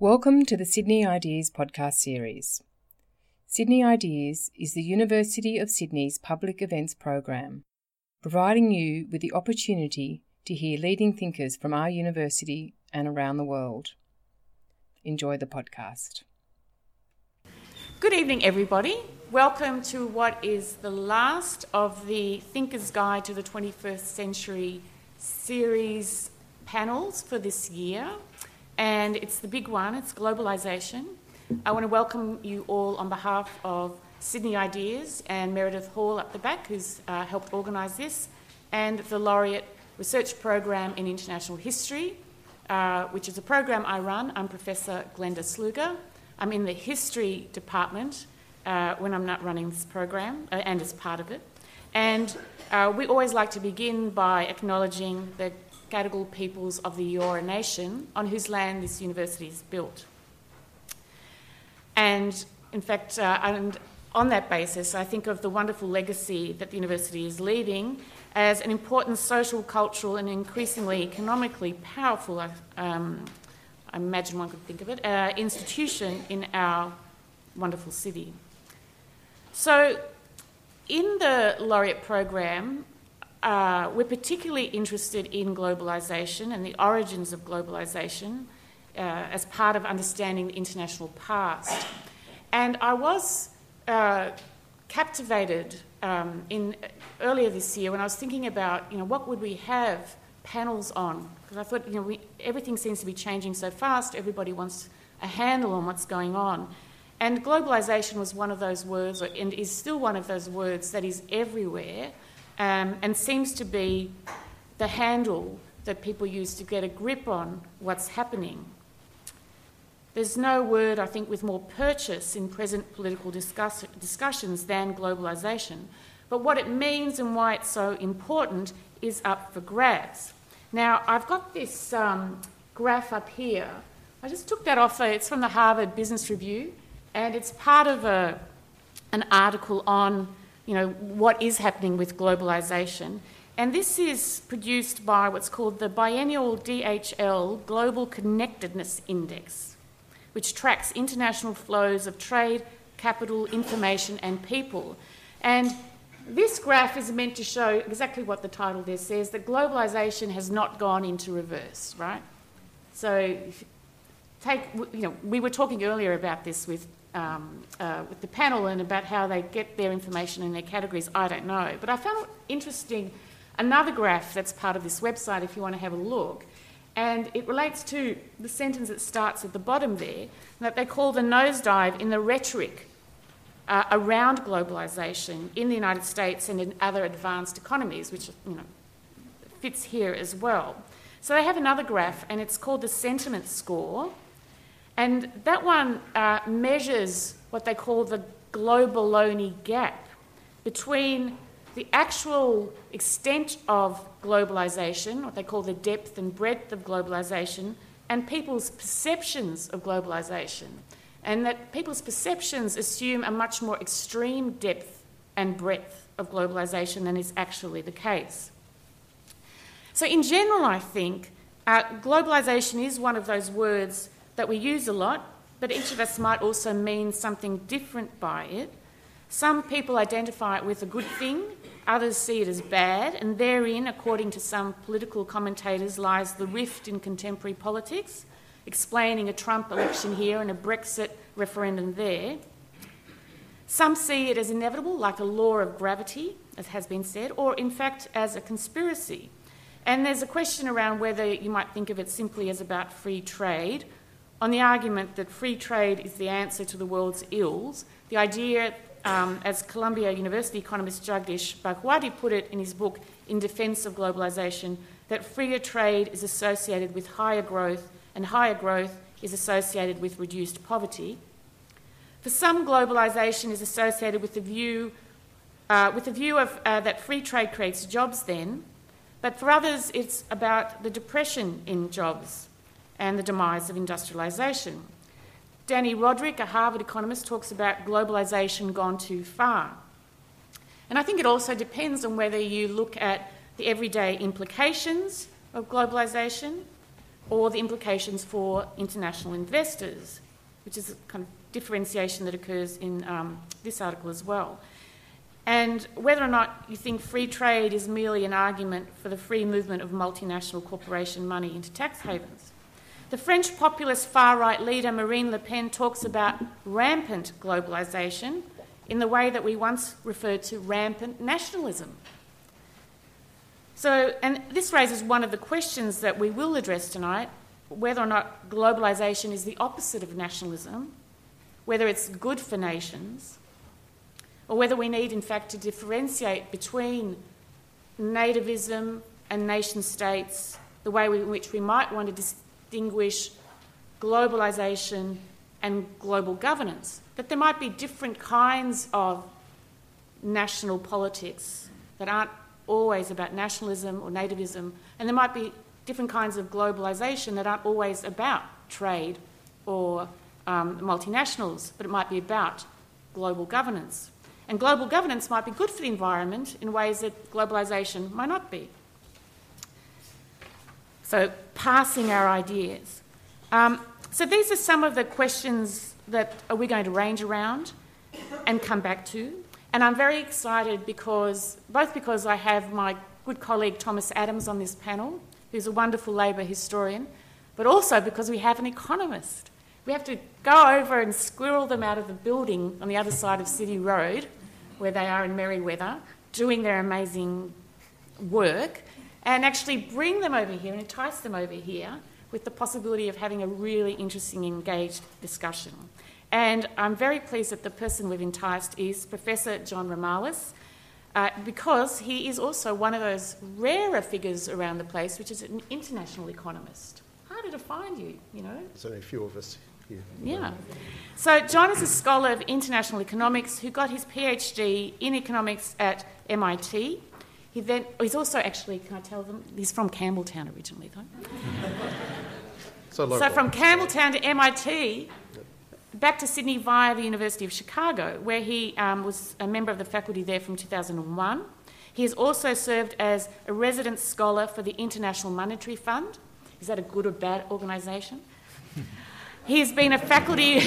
Welcome to the Sydney Ideas podcast series. Sydney Ideas is the University of Sydney's public events program, providing you with the opportunity to hear leading thinkers from our university and around the world. Enjoy the podcast. Good evening, everybody. Welcome to what is the last of the Thinker's Guide to the 21st Century series panels for this year and it's the big one, it's globalisation. I want to welcome you all on behalf of Sydney Ideas and Meredith Hall up the back, who's uh, helped organise this, and the Laureate Research Program in International History, uh, which is a program I run. I'm Professor Glenda Sluga. I'm in the History Department uh, when I'm not running this program uh, and as part of it. And uh, we always like to begin by acknowledging the Gadigal peoples of the Eora Nation on whose land this university is built. And in fact, uh, and on that basis, I think of the wonderful legacy that the university is leaving as an important social, cultural, and increasingly economically powerful, um, I imagine one could think of it, uh, institution in our wonderful city. So, in the Laureate program, uh, we're particularly interested in globalisation and the origins of globalisation uh, as part of understanding the international past. And I was uh, captivated um, in earlier this year when I was thinking about, you know, what would we have panels on? Because I thought, you know, we, everything seems to be changing so fast. Everybody wants a handle on what's going on. And globalisation was one of those words, and is still one of those words that is everywhere um, and seems to be the handle that people use to get a grip on what's happening. There's no word, I think, with more purchase in present political discuss- discussions than globalisation. But what it means and why it's so important is up for grabs. Now, I've got this um, graph up here. I just took that off, it's from the Harvard Business Review, and it's part of a, an article on you know, what is happening with globalisation. And this is produced by what's called the Biennial DHL Global Connectedness Index, which tracks international flows of trade, capital, information, and people. And this graph is meant to show exactly what the title there says that globalisation has not gone into reverse, right? So, take, you know, we were talking earlier about this with um, uh, with the panel and about how they get their information in their categories, I don't know. But I found interesting another graph that's part of this website if you want to have a look. And it relates to the sentence that starts at the bottom there, that they call the nosedive in the rhetoric uh, around globalisation in the United States and in other advanced economies, which you know, fits here as well. So they have another graph, and it's called the sentiment score. And that one uh, measures what they call the globaloney gap between the actual extent of globalisation, what they call the depth and breadth of globalisation, and people's perceptions of globalisation. And that people's perceptions assume a much more extreme depth and breadth of globalisation than is actually the case. So, in general, I think uh, globalisation is one of those words that we use a lot, but each of us might also mean something different by it. Some people identify it with a good thing, others see it as bad, and therein, according to some political commentators, lies the rift in contemporary politics, explaining a Trump election here and a Brexit referendum there. Some see it as inevitable, like a law of gravity, as has been said, or in fact as a conspiracy. And there's a question around whether you might think of it simply as about free trade on the argument that free trade is the answer to the world's ills, the idea, um, as Columbia University economist Jagdish Bhagwati put it in his book In Defence of Globalisation, that freer trade is associated with higher growth, and higher growth is associated with reduced poverty. For some, globalisation is associated with the view, uh, with the view of, uh, that free trade creates jobs then, but for others, it's about the depression in jobs and the demise of industrialisation. Dani Rodrik, a Harvard economist, talks about globalisation gone too far. And I think it also depends on whether you look at the everyday implications of globalisation, or the implications for international investors, which is a kind of differentiation that occurs in um, this article as well. And whether or not you think free trade is merely an argument for the free movement of multinational corporation money into tax havens. The French populist far right leader Marine Le Pen talks about rampant globalisation in the way that we once referred to rampant nationalism. So, and this raises one of the questions that we will address tonight whether or not globalisation is the opposite of nationalism, whether it's good for nations, or whether we need, in fact, to differentiate between nativism and nation states, the way in which we might want to distinguish globalisation and global governance. That there might be different kinds of national politics that aren't always about nationalism or nativism, and there might be different kinds of globalisation that aren't always about trade or um, multinationals, but it might be about global governance. And global governance might be good for the environment in ways that globalisation might not be. So, passing our ideas. Um, so, these are some of the questions that we're going to range around and come back to. And I'm very excited because, both because I have my good colleague Thomas Adams on this panel, who's a wonderful Labor historian, but also because we have an economist. We have to go over and squirrel them out of the building on the other side of City Road where they are in Merewether, doing their amazing work, and actually bring them over here and entice them over here with the possibility of having a really interesting, engaged discussion. And I'm very pleased that the person we've enticed is Professor John Romalis, uh, because he is also one of those rarer figures around the place, which is an international economist. Harder to find you, you know. There's only a few of us here. Yeah. So, John is a scholar of international economics who got his PhD in economics at MIT. He then, oh, he's also actually, can I tell them, he's from Campbelltown originally, though. so, so, from Campbelltown to MIT, back to Sydney via the University of Chicago, where he um, was a member of the faculty there from 2001. He has also served as a resident scholar for the International Monetary Fund. Is that a good or bad organisation? He's been a faculty.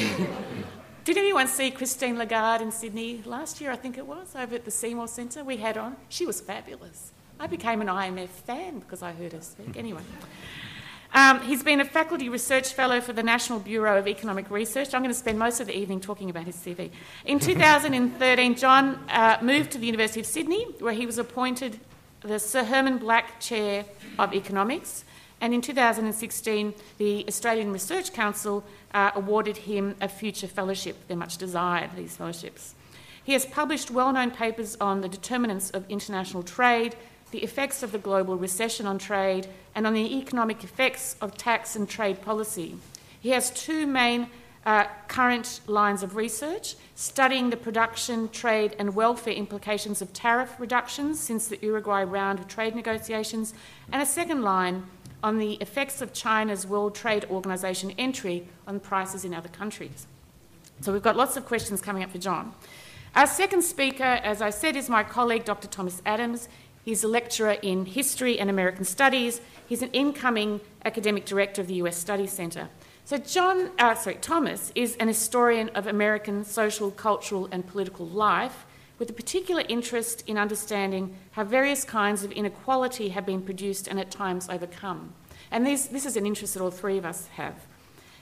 Did anyone see Christine Lagarde in Sydney last year? I think it was over at the Seymour Centre. We had on. She was fabulous. I became an IMF fan because I heard her speak. Anyway. Um, he's been a faculty research fellow for the National Bureau of Economic Research. I'm going to spend most of the evening talking about his CV. In 2013, John uh, moved to the University of Sydney, where he was appointed the Sir Hermann Black Chair of Economics. And in 2016, the Australian Research Council uh, awarded him a future fellowship. They're much desired, these fellowships. He has published well known papers on the determinants of international trade, the effects of the global recession on trade, and on the economic effects of tax and trade policy. He has two main uh, current lines of research studying the production, trade, and welfare implications of tariff reductions since the Uruguay round of trade negotiations, and a second line on the effects of China's World Trade Organization entry on prices in other countries. So we've got lots of questions coming up for John. Our second speaker, as I said, is my colleague Dr. Thomas Adams. He's a lecturer in history and American studies. He's an incoming academic director of the US Studies Centre. So John, uh, sorry, Thomas is an historian of American social, cultural, and political life with a particular interest in understanding how various kinds of inequality have been produced and at times overcome. And this, this is an interest that all three of us have.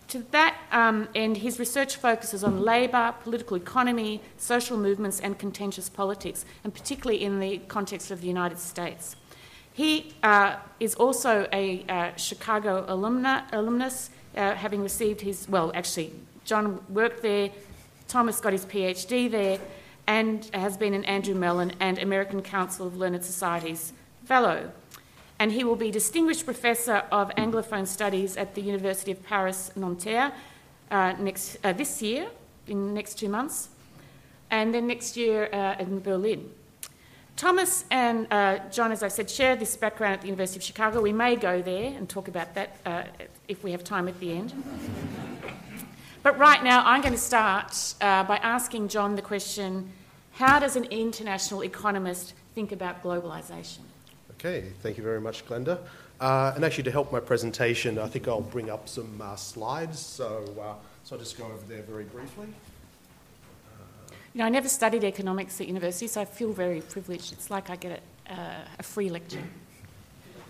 To that um, end, his research focuses on labour, political economy, social movements, and contentious politics, and particularly in the context of the United States. He uh, is also a uh, Chicago alumna, alumnus, uh, having received his, well, actually, John worked there, Thomas got his PhD there, and has been an Andrew Mellon and American Council of Learned Societies Fellow. And he will be Distinguished Professor of Anglophone Studies at the University of Paris Nanterre uh, next, uh, this year, in the next two months, and then next year uh, in Berlin. Thomas and uh, John, as I said, share this background at the University of Chicago. We may go there and talk about that uh, if we have time at the end. But right now, I'm going to start uh, by asking John the question how does an international economist think about globalisation? Okay, thank you very much, Glenda. Uh, and actually, to help my presentation, I think I'll bring up some uh, slides. So, uh, so I'll just go over there very briefly. You know, I never studied economics at university, so I feel very privileged. It's like I get a, uh, a free lecture.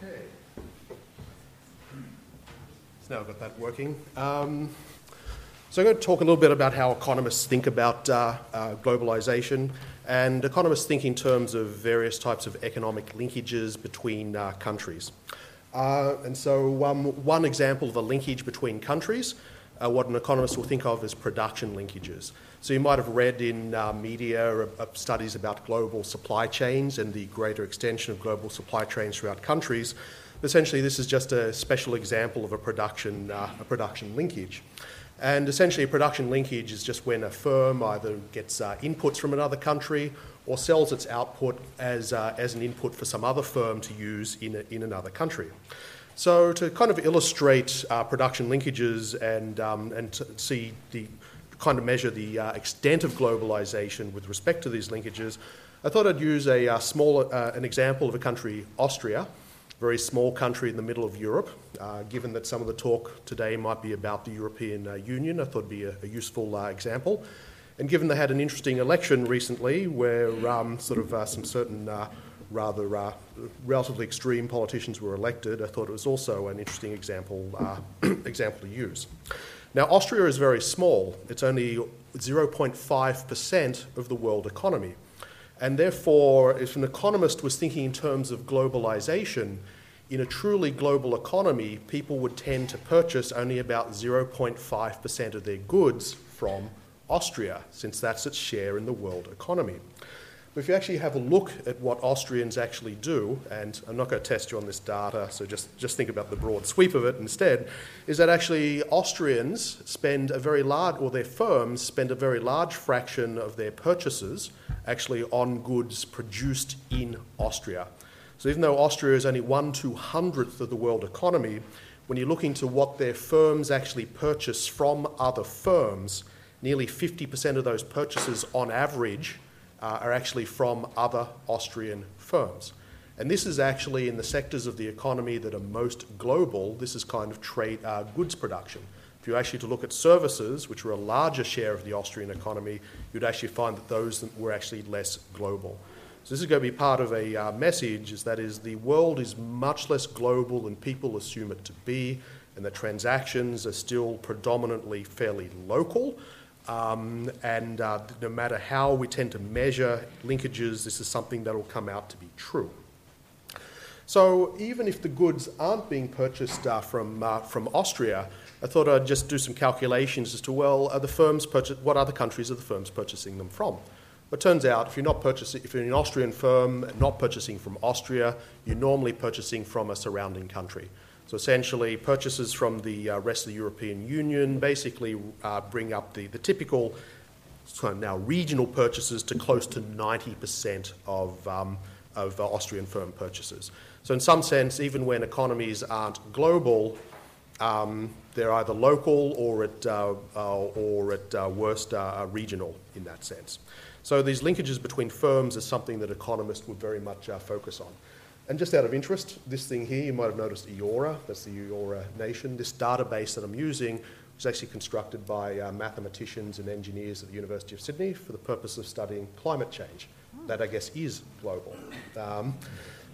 Okay. So now I've got that working. Um, so I'm going to talk a little bit about how economists think about uh, uh, globalization. And economists think in terms of various types of economic linkages between uh, countries. Uh, and so, um, one example of a linkage between countries, uh, what an economist will think of as production linkages. So, you might have read in uh, media studies about global supply chains and the greater extension of global supply chains throughout countries. Essentially, this is just a special example of a production, a production linkage. And essentially, a production linkage is just when a firm either gets uh, inputs from another country or sells its output as, uh, as an input for some other firm to use in, a, in another country. So, to kind of illustrate uh, production linkages and, um, and to see the kind of measure the uh, extent of globalization with respect to these linkages, I thought I'd use a uh, small, uh, an example of a country, Austria very small country in the middle of Europe. Uh, given that some of the talk today might be about the European uh, Union, I thought it'd be a, a useful uh, example. And given they had an interesting election recently where um, sort of uh, some certain uh, rather uh, relatively extreme politicians were elected, I thought it was also an interesting example, example to use. Now, Austria is very small. It's only 0.5% of the world economy. And therefore, if an economist was thinking in terms of globalization, in a truly global economy, people would tend to purchase only about 0.5% of their goods from Austria, since that's its share in the world economy. But if you actually have a look at what Austrians actually do, and I'm not going to test you on this data, so just, just think about the broad sweep of it instead, is that actually Austrians spend a very large, or their firms spend a very large fraction of their purchases actually on goods produced in Austria. So even though Austria is only one two hundredth of the world economy, when you look into what their firms actually purchase from other firms, nearly 50% of those purchases on average uh, are actually from other Austrian firms. And this is actually in the sectors of the economy that are most global, this is kind of trade uh, goods production. If you actually to look at services, which are a larger share of the Austrian economy, you'd actually find that those were actually less global. So this is going to be part of a uh, message is that is the world is much less global than people assume it to be, and the transactions are still predominantly fairly local. Um, and uh, no matter how we tend to measure linkages, this is something that will come out to be true. So even if the goods aren't being purchased uh, from, uh, from Austria, I thought I'd just do some calculations as to well, the firms purchase, what other countries are the firms purchasing them from? It turns out if you're not purchasing, if you're an Austrian firm not purchasing from Austria, you're normally purchasing from a surrounding country. So essentially, purchases from the uh, rest of the European Union basically uh, bring up the, the typical now regional purchases to close to 90% of, um, of uh, Austrian firm purchases. So in some sense, even when economies aren't global, um, they're either local or at, uh, uh, or at uh, worst regional in that sense. So these linkages between firms is something that economists would very much focus on. And just out of interest, this thing here, you might have noticed Eora, that's the Eora nation. This database that I'm using was actually constructed by uh, mathematicians and engineers at the University of Sydney for the purpose of studying climate change. That, I guess, is global. Um,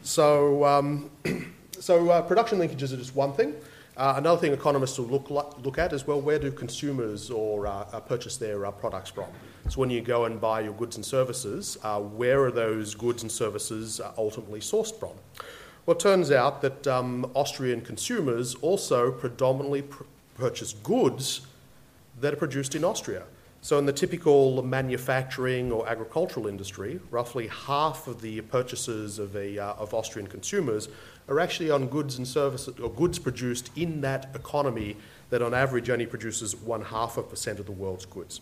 so, um, so production linkages are just one thing. Uh, another thing economists will look, look at is well, where do consumers or uh, uh, purchase their uh, products from? So when you go and buy your goods and services, uh, where are those goods and services uh, ultimately sourced from? Well, it turns out that um, Austrian consumers also predominantly pr- purchase goods that are produced in Austria. So, in the typical manufacturing or agricultural industry, roughly half of the purchases of, a, uh, of Austrian consumers are actually on goods and services or goods produced in that economy that on average only produces one half of percent of the world's goods.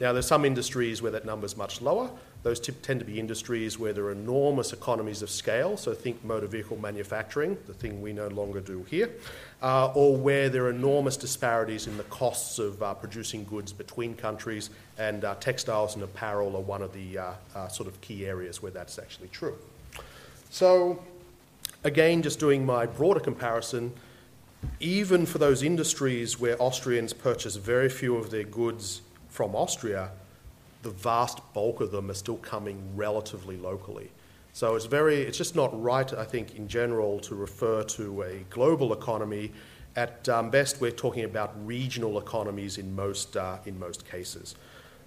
Now, there's some industries where that number is much lower. Those tend to be industries where there are enormous economies of scale. So, think motor vehicle manufacturing, the thing we no longer do here, uh, or where there are enormous disparities in the costs of uh, producing goods between countries, and uh, textiles and apparel are one of the uh, uh, sort of key areas where that's actually true. So, Again, just doing my broader comparison, even for those industries where Austrians purchase very few of their goods from Austria, the vast bulk of them are still coming relatively locally. So it's very, it's just not right, I think, in general, to refer to a global economy. At um, best, we're talking about regional economies in most, uh, in most cases.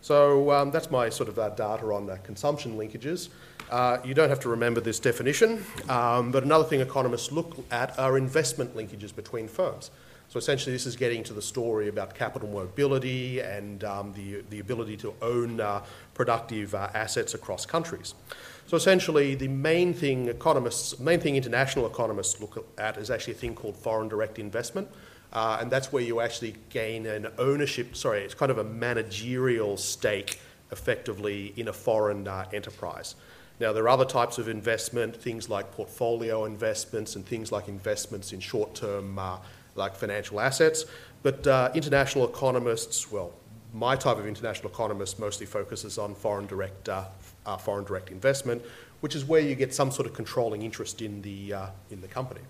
So um, that's my sort of uh, data on uh, consumption linkages. Uh, you don't have to remember this definition, um, but another thing economists look at are investment linkages between firms. So essentially, this is getting to the story about capital mobility and um, the, the ability to own uh, productive uh, assets across countries. So essentially, the main thing economists, main thing international economists look at is actually a thing called foreign direct investment. Uh, and that's where you actually gain an ownership, sorry, it's kind of a managerial stake effectively in a foreign uh, enterprise. Now, there are other types of investment, things like portfolio investments and things like investments in short term, uh, like financial assets. But uh, international economists, well, my type of international economist mostly focuses on foreign direct, uh, uh, foreign direct investment, which is where you get some sort of controlling interest in the, uh, in the company.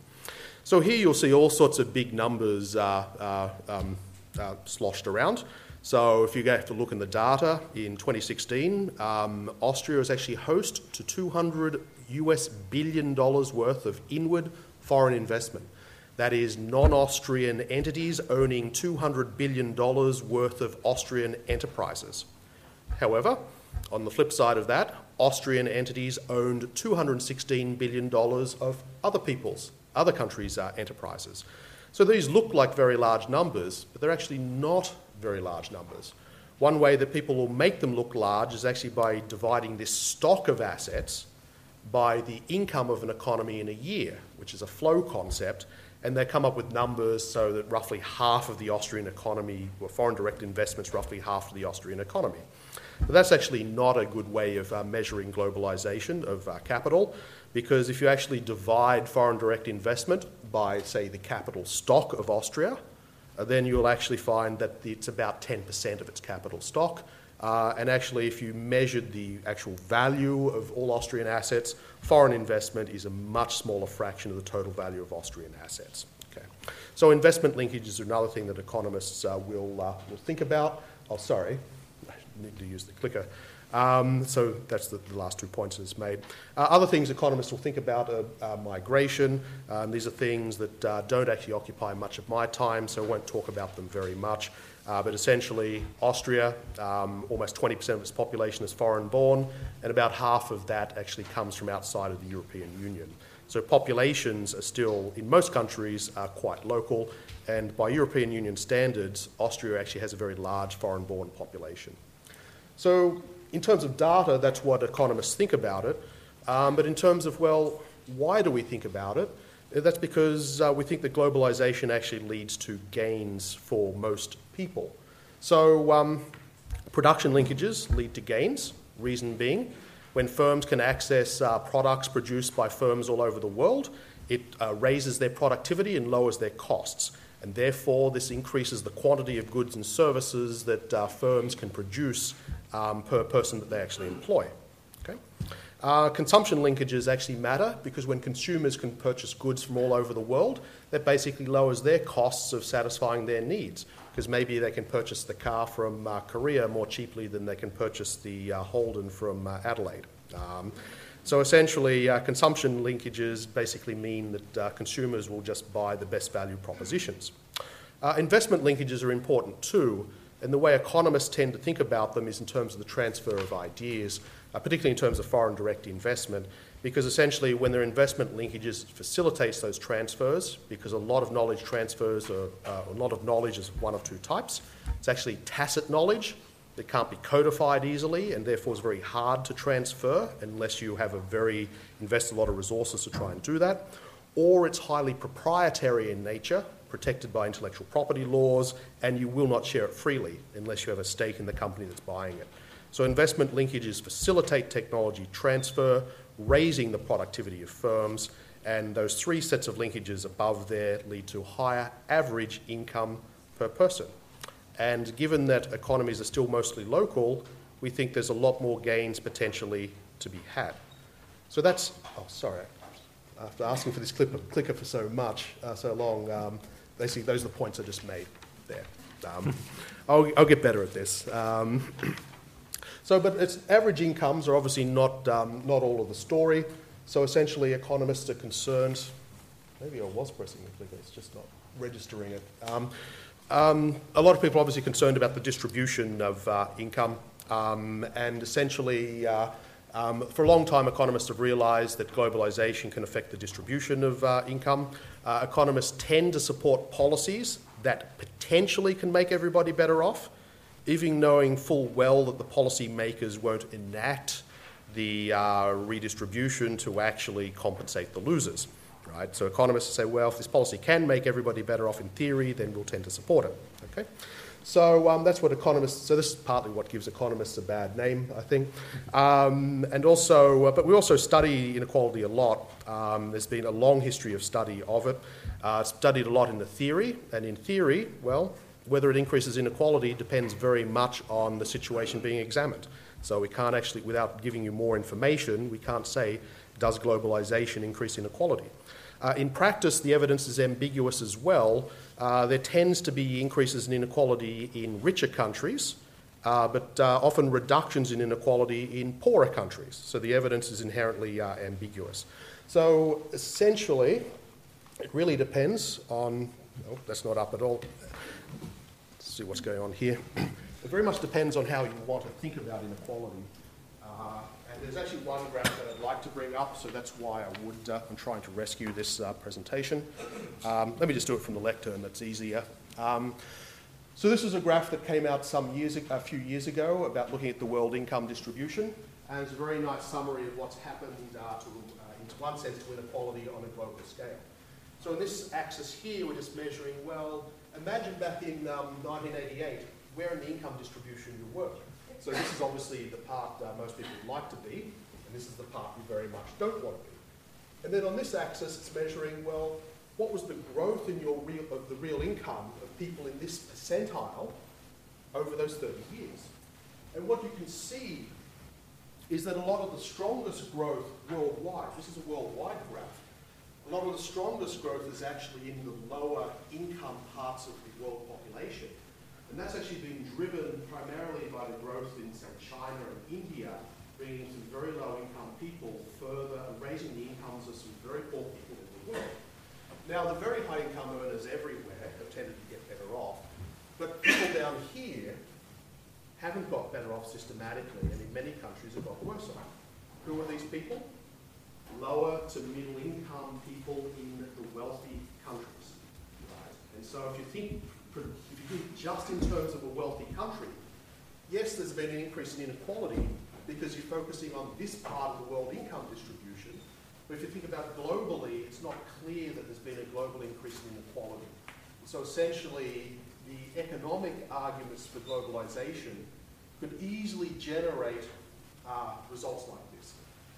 So here you'll see all sorts of big numbers uh, um, sloshed around. So if you have to look in the data, in 2016, um, Austria is actually host to 200 US billion dollars worth of inward foreign investment. That is non-Austrian entities owning 200 billion dollars worth of Austrian enterprises. However, on the flip side of that, Austrian entities owned 216 billion dollars of other people's, other countries' uh, enterprises. So these look like very large numbers, but they're actually not very large numbers. One way that people will make them look large is actually by dividing this stock of assets by the income of an economy in a year, which is a flow concept, and they come up with numbers so that roughly half of the Austrian economy, or foreign direct investments, roughly half of the Austrian economy. But that's actually not a good way of uh, measuring globalization of uh, capital, because if you actually divide foreign direct investment by, say, the capital stock of Austria, uh, then you'll actually find that it's about 10% of its capital stock. Uh, and actually, if you measured the actual value of all Austrian assets, foreign investment is a much smaller fraction of the total value of Austrian assets. Okay. So investment linkages are another thing that economists uh, will, uh, will think about. Oh, sorry, I need to use the clicker. Um, so that's the, the, last two points that's made. Uh, other things economists will think about are migration. Um, these are things that uh, don't actually occupy much of my time, so I won't talk about them very much. Uh, but essentially, Austria, um, almost 20% of its population is foreign born, and about half of that actually comes from outside of the European Union. So populations are still, in most countries, are quite local, and by European Union standards, Austria actually has a very large foreign born population. So in terms of data, that's what economists think about it. Um, but in terms of, well, why do we think about it? That's because uh, we think that globalization actually leads to gains for most people. So, um, production linkages lead to gains, reason being, when firms can access uh, products produced by firms all over the world, it uh, raises their productivity and lowers their costs. And therefore, this increases the quantity of goods and services that uh, firms can produce um, per person that they actually employ. Okay? Uh, consumption linkages actually matter because when consumers can purchase goods from all over the world, that basically lowers their costs of satisfying their needs because maybe they can purchase the car from uh, Korea more cheaply than they can purchase the uh, Holden from uh, Adelaide. Um, so essentially, uh, consumption linkages basically mean that uh, consumers will just buy the best value propositions. investment linkages are important too and the way economists tend to think about them is in terms of the transfer of ideas, uh, particularly in terms of foreign direct investment, because essentially when there are investment linkages, it facilitates those transfers because a lot of knowledge transfers, uh, a lot of knowledge is one of two types. It's actually tacit knowledge that can't be codified easily and therefore is very hard to transfer unless you have a very, invest a lot of resources to try and do that. Or it's highly proprietary in nature, protected by intellectual property laws, and you will not share it freely unless you have a stake in the company that's buying it. So, investment linkages facilitate technology transfer, raising the productivity of firms, and those three sets of linkages above there lead to higher average income per person. And given that economies are still mostly local, we think there's a lot more gains potentially to be had. So that's, oh, sorry, after asking for this clip, clicker for so much, uh, so long, um, basically those are the points I just made there. Um, I'll, I'll, get better at this. Um, so, but it's, average incomes are obviously not, um, not all of the story. So essentially, economists are concerned. Maybe I was pressing the clicker, it's just not registering it. Um, um, a lot of people are obviously concerned about the distribution of uh, income, um, and essentially, uh, um, for a long time, economists have realised that globalisation can affect the distribution of uh, income. Uh, economists tend to support policies that potentially can make everybody better off, even knowing full well that the policy makers won't enact the uh, redistribution to actually compensate the losers. Right? So economists say, well, if this policy can make everybody better off in theory, then we'll tend to support it. Okay? So um, that's what economists. So this is partly what gives economists a bad name, I think. Um, and also, uh, but we also study inequality a lot. Um, there's been a long history of study of it. Uh, studied a lot in the theory, and in theory, well, whether it increases inequality depends very much on the situation being examined. So we can't actually, without giving you more information, we can't say, does globalization increase inequality? Uh, in practice, the evidence is ambiguous as well. Uh, there tends to be increases in inequality in richer countries, uh, but uh, often reductions in inequality in poorer countries. So the evidence is inherently uh, ambiguous. So essentially, it really depends on. Oh, that's not up at all. See what's going on here. It very much depends on how you want to think about inequality. Uh, and there's actually one graph that I'd like to bring up, so that's why I would, uh, I'm trying to rescue this uh, presentation. Um, let me just do it from the lectern, that's easier. Um, so this is a graph that came out some years, a few years ago about looking at the world income distribution, and it's a very nice summary of what's happened uh, to, uh, in one sense, to inequality on a global scale. So in this axis here, we're just measuring, well, imagine back in um, 1988, where in the income distribution you work. So this is obviously the part uh, most people would like to be, and this is the part you very much don't want to be. And then on this axis, it's measuring, well, what was the growth in your real, of the real income of people in this percentile over those 30 years? And what you can see is that a lot of the strongest growth worldwide, this is a worldwide graph, a lot of the strongest growth is actually in the lower income parts of the world population. And that's actually been driven primarily by the growth in, say, China and India, bringing some very low income people further and raising the incomes of some very poor people in the world. Now, the very high income earners everywhere have tended to get better off, but people down here haven't got better off systematically, and in many countries have got worse off. Who are these people? Lower to middle income people in the wealthy countries. Right? And so if you think just in terms of a wealthy country, yes, there's been an increase in inequality because you're focusing on this part of the world income distribution. But if you think about globally, it's not clear that there's been a global increase in inequality. So essentially, the economic arguments for globalization could easily generate uh, results like.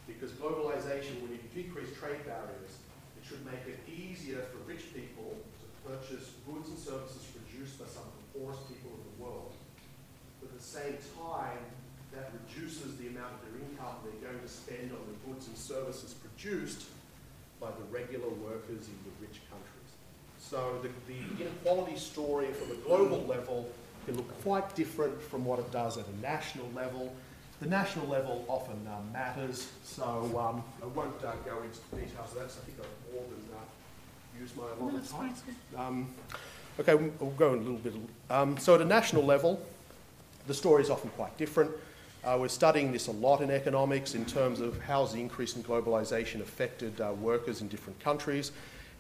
Because globalization, when you decrease trade barriers, it should make it easier for rich people to purchase goods and services produced by some of the poorest people in the world. But at the same time, that reduces the amount of their income they're going to spend on the goods and services produced by the regular workers in the rich countries. So the, the inequality story from a global level can look quite different from what it does at a national level. The national level often uh, matters, so um, I won't uh, go into details of that, so I think I've more than uh, used my allotted time. Um, Okay, we'll go in a little bit. Um, so at a national level, the story is often quite different. Uh, we're studying this a lot in economics in terms of how has the increase in globalization affected uh, workers in different countries.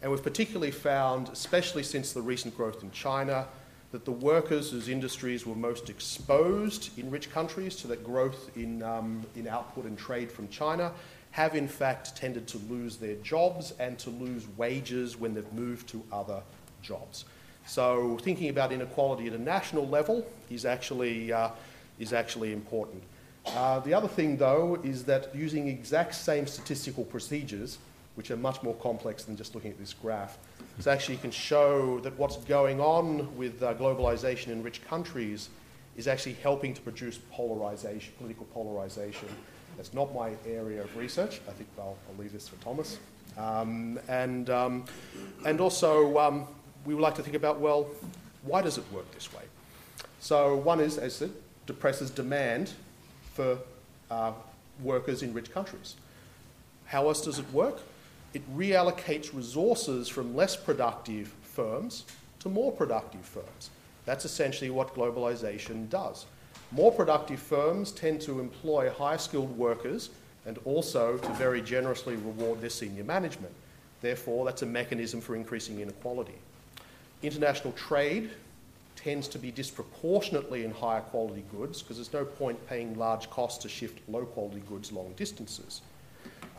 And we've particularly found, especially since the recent growth in China, that the workers whose industries were most exposed in rich countries to that growth in, um, in output and trade from China have in fact tended to lose their jobs and to lose wages when they've moved to other jobs. So thinking about inequality at a national level is actually, uh, is actually important. Uh, the other thing, though, is that using exact same statistical procedures, which are much more complex than just looking at this graph, is actually you can show that what's going on with uh, globalization in rich countries is actually helping to produce polarization, political polarization. That's not my area of research. I think I'll, I'll leave this for Thomas. Um, and, um, and also, um, we would like to think about well, why does it work this way? So, one is, as it depresses demand for uh, workers in rich countries. How else does it work? It reallocates resources from less productive firms to more productive firms. That's essentially what globalization does. More productive firms tend to employ high skilled workers and also to very generously reward their senior management. Therefore, that's a mechanism for increasing inequality. International trade tends to be disproportionately in higher quality goods because there's no point paying large costs to shift low quality goods long distances.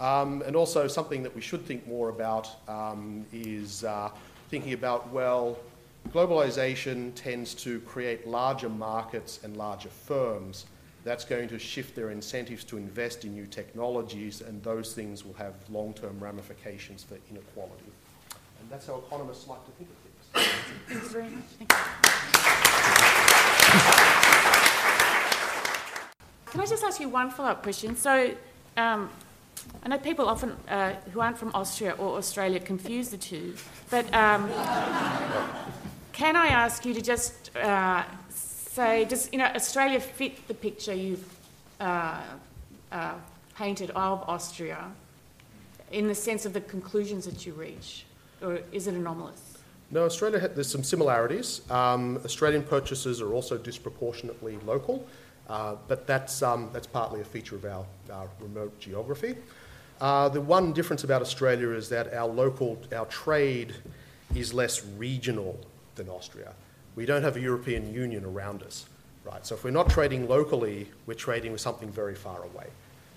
Um, and also, something that we should think more about um, is uh, thinking about well, globalization tends to create larger markets and larger firms. That's going to shift their incentives to invest in new technologies, and those things will have long term ramifications for inequality. And that's how economists like to think of things. Thanks very much. Thank you. Can I just ask you one follow up question? So, um, I know people often uh, who aren't from Austria or Australia confuse the two, but um, can I ask you to just uh, say, does you know Australia fit the picture you've uh, uh, painted of Austria in the sense of the conclusions that you reach, or is it anomalous? No, Australia, there's some similarities. Um, Australian purchases are also disproportionately local, uh, but that's, um, that's partly a feature of our, remote geography. Uh, the one difference about Australia is that our local, our trade is less regional than Austria. We don't have a European Union around us, right? So if we're not trading locally, we're trading with something very far away.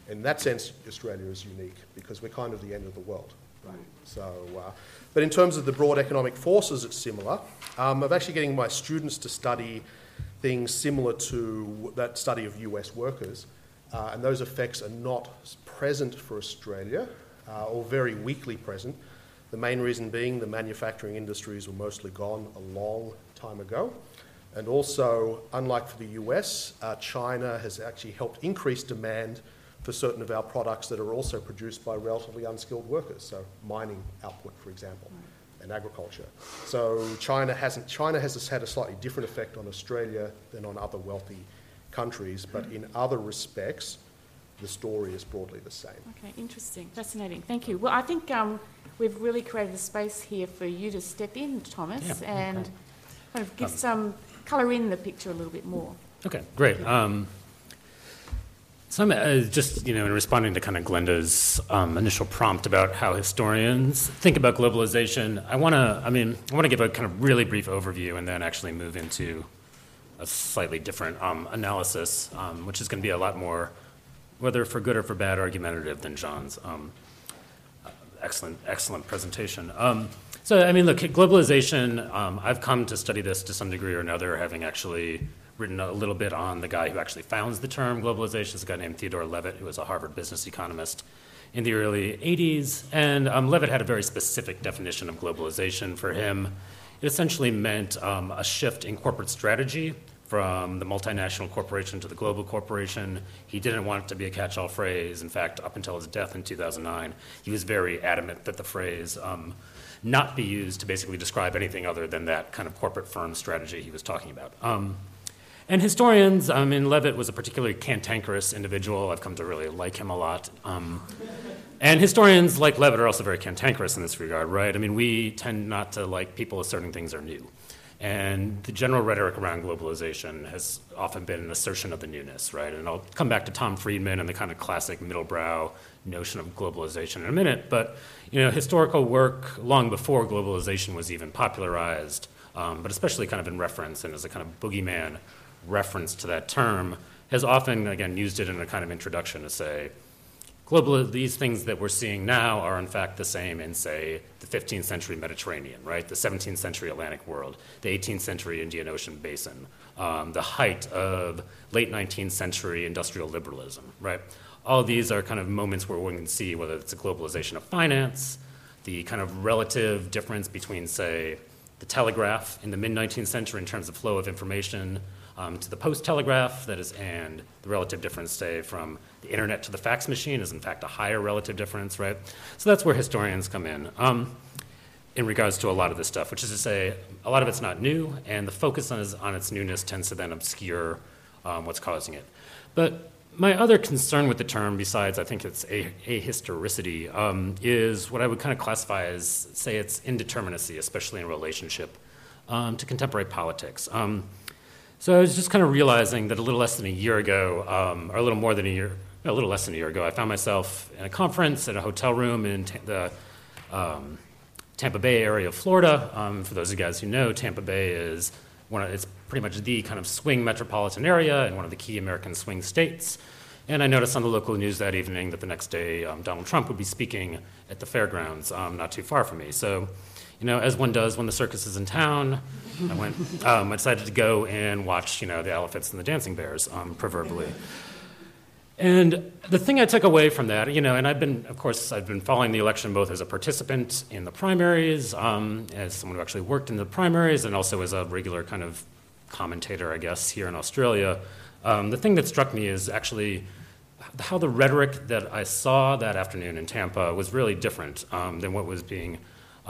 In that sense, Australia is unique because we're kind of the end of the world, right? So, uh, but in terms of the broad economic forces, it's similar. Um, I'm actually getting my students to study things similar to that study of US workers, uh, and those effects are not present for Australia, uh, or very weakly present. The main reason being the manufacturing industries were mostly gone a long time ago. And also, unlike for the US, uh, China has actually helped increase demand for certain of our products that are also produced by relatively unskilled workers, so mining output, for example, and agriculture. So China hasn't China has had a slightly different effect on Australia than on other wealthy countries, but in other respects, the story is broadly the same. Okay, interesting, fascinating. Thank you. Well, I think um, we've really created a space here for you to step in, Thomas, Yeah, and okay. kind of give Um, some colour in the picture a little bit more. Okay, great. Um, so I'm uh, just, you know, in responding to kind of Glenda's um, initial prompt about how historians think about globalization, I want to, I mean, I want to give a kind of really brief overview and then actually move into a slightly different um, analysis, um, which is going to be a lot more, whether for good or for bad, argumentative than John's. Um, excellent, excellent presentation. Um, so, I mean, look, globalization, um, I've come to study this to some degree or another, having actually written a little bit on the guy who actually founds the term globalization. It's a guy named Theodore Levitt, who was a Harvard business economist in the early 80s. And um, Levitt had a very specific definition of globalization for him. It essentially meant um, a shift in corporate strategy from the multinational corporation to the global corporation. He didn't want it to be a catch all phrase. In fact, up until his death in 2009, he was very adamant that the phrase um, not be used to basically describe anything other than that kind of corporate firm strategy he was talking about. Um, and historians, I mean, Levitt was a particularly cantankerous individual. I've come to really like him a lot. Um, and historians, like Levitt, are also very cantankerous in this regard, right? I mean, we tend not to like people asserting things are new. And the general rhetoric around globalization has often been an assertion of the newness, right? And I'll come back to Tom Friedman and the kind of classic middlebrow notion of globalization in a minute. But you know, historical work long before globalization was even popularized, um, but especially kind of in reference and as a kind of boogeyman reference to that term, has often again used it in a kind of introduction to say, global these things that we're seeing now are in fact the same in say the 15th century mediterranean right? The 17th century atlantic world the 18th century indian ocean basin um, the height of late 19th century industrial liberalism right? All these are kind of moments where one can see whether it's a globalization of finance the kind of relative difference between say the telegraph in the mid 19th century in terms of flow of information um, to the post telegraph, that is, and the relative difference, say, from the internet to the fax machine is in fact a higher relative difference, right? So that's where historians come in. Um, in regards to a lot of this stuff, which is to say, a lot of it's not new, and the focus on, is, on its newness tends to then obscure um, what's causing it. But my other concern with the term, besides I think it's a, ahistoricity, um, is what I would kind of classify as, say, its indeterminacy, especially in relationship um, to contemporary politics. Um, so I was just kind of realizing that a little less than a year ago, um, or a little more than a year, a little less than a year ago, I found myself in a conference in a hotel room in the um, Tampa Bay area of Florida. Um, for those of you guys who know, Tampa Bay is one of, it's pretty much the kind of swing metropolitan area and one of the key American swing states. And I noticed on the local news that evening that the next day um, Donald Trump would be speaking at the fairgrounds um, not too far from me. So, you know, as one does when the circus is in town, I went. Um, I decided to go and watch, you know, the elephants and the dancing bears, um, proverbially. And the thing I took away from that, you know, and I've been, of course, I've been following the election both as a participant in the primaries, um, as someone who actually worked in the primaries, and also as a regular kind of commentator, I guess, here in Australia. Um, the thing that struck me is actually how the rhetoric that I saw that afternoon in Tampa was really different um, than what was being,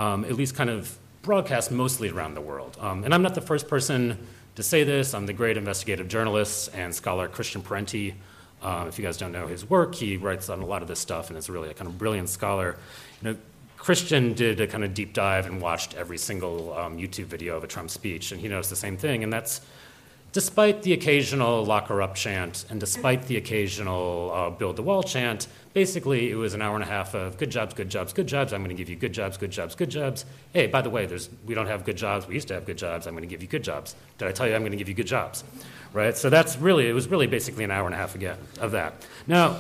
um, at least kind of broadcast mostly around the world. Um, and I'm not the first person to say this. I'm the great investigative journalist and scholar Christian Parenti. Um, if you guys don't know his work, he writes on a lot of this stuff and is really a kind of brilliant scholar. You know, Christian did a kind of deep dive and watched every single um, YouTube video of a Trump speech, and he knows the same thing. And that's despite the occasional lock her up chant and despite the occasional uh, build the wall chant, basically it was an hour and a half of good jobs, good jobs, good jobs. I'm going to give you good jobs, good jobs, good jobs. Hey, by the way, there's, we don't have good jobs. We used to have good jobs. I'm going to give you good jobs. Did I tell you I'm going to give you good jobs? right? So that's really, it was really basically an hour and a half again of that. Now,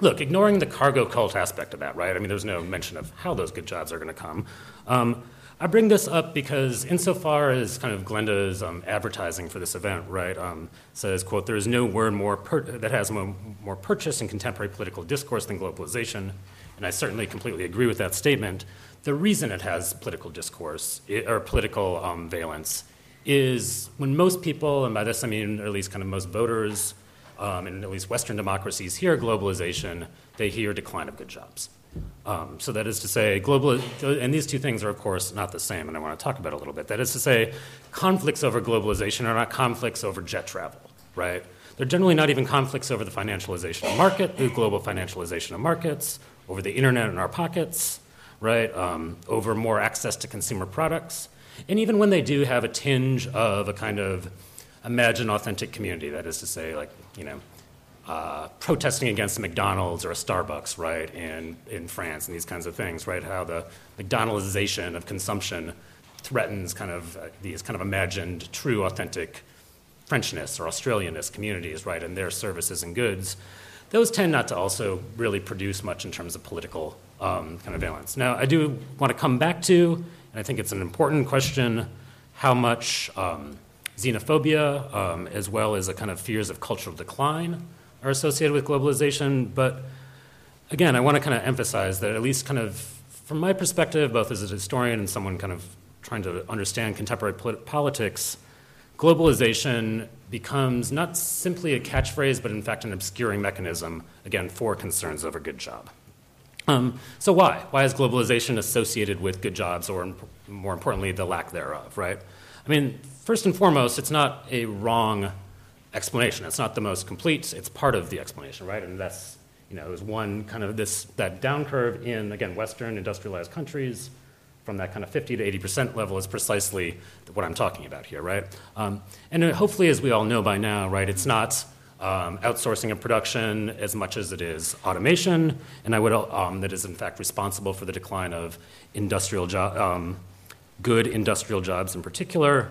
look, ignoring the cargo cult aspect of that, right? I mean, there's no mention of how those good jobs are going to come. Um, I bring this up because, insofar as kind of Glenda's um, advertising for this event, right, um, says, "quote There is no word more per- that has more, more purchase in contemporary political discourse than globalization," and I certainly completely agree with that statement. The reason it has political discourse or political um, valence is when most people, and by this I mean at least kind of most voters, um, in at least Western democracies hear globalization, they hear decline of good jobs. Um, so that is to say, global, and these two things are of course not the same, and I want to talk about a little bit. That is to say, conflicts over globalization are not conflicts over jet travel, right? They're generally not even conflicts over the financialization of market, the global financialization of markets, over the internet in our pockets, right? Um, over more access to consumer products. And even when they do have a tinge of a kind of imagine authentic community, that is to say, like, you know, uh, protesting against McDonald's or a Starbucks, right, in, in France and these kinds of things, right? How the McDonaldization of consumption threatens kind of uh, these kind of imagined, true, authentic Frenchness or Australianness communities, right, and their services and goods. Those tend not to also really produce much in terms of political um, kind of valence. Now, I do want to come back to and I think it's an important question how much um, xenophobia, um, as well as a kind of fears of cultural decline, are associated with globalization. But again, I want to kind of emphasize that, at least kind of from my perspective, both as a historian and someone kind of trying to understand contemporary polit- politics, globalization becomes not simply a catchphrase, but in fact an obscuring mechanism, again, for concerns over good job. Um, so why? Why is globalization associated with good jobs, or more importantly, the lack thereof? Right? I mean, first and foremost, it's not a wrong explanation. It's not the most complete. It's part of the explanation, right? And that's you know, is one kind of this that down curve in again Western industrialized countries from that kind of 50 to 80 percent level is precisely what I'm talking about here, right? Um, and hopefully, as we all know by now, right, it's not um, outsourcing of production as much as it is automation, and I would um, that is in fact responsible for the decline of industrial jo- um, good industrial jobs in particular.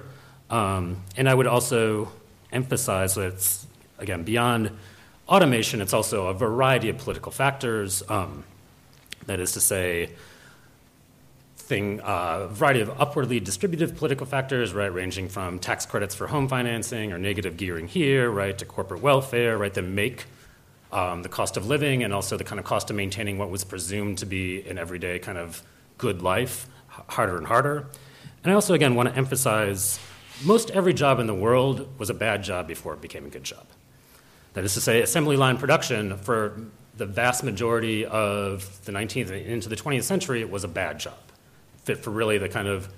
Um, and I would also emphasize that it's again beyond automation. It's also a variety of political factors. Um, that is to say, thing, uh, variety of upwardly distributive political factors, right, ranging from tax credits for home financing or negative gearing here, right, to corporate welfare, right, that make um, the cost of living and also the kind of cost of maintaining what was presumed to be an everyday kind of good life harder and harder. And I also, again, want to emphasize most every job in the world was a bad job before it became a good job. That is to say, assembly line production for the vast majority of the 19th and into the 20th century was a bad job. Fit for really the kind of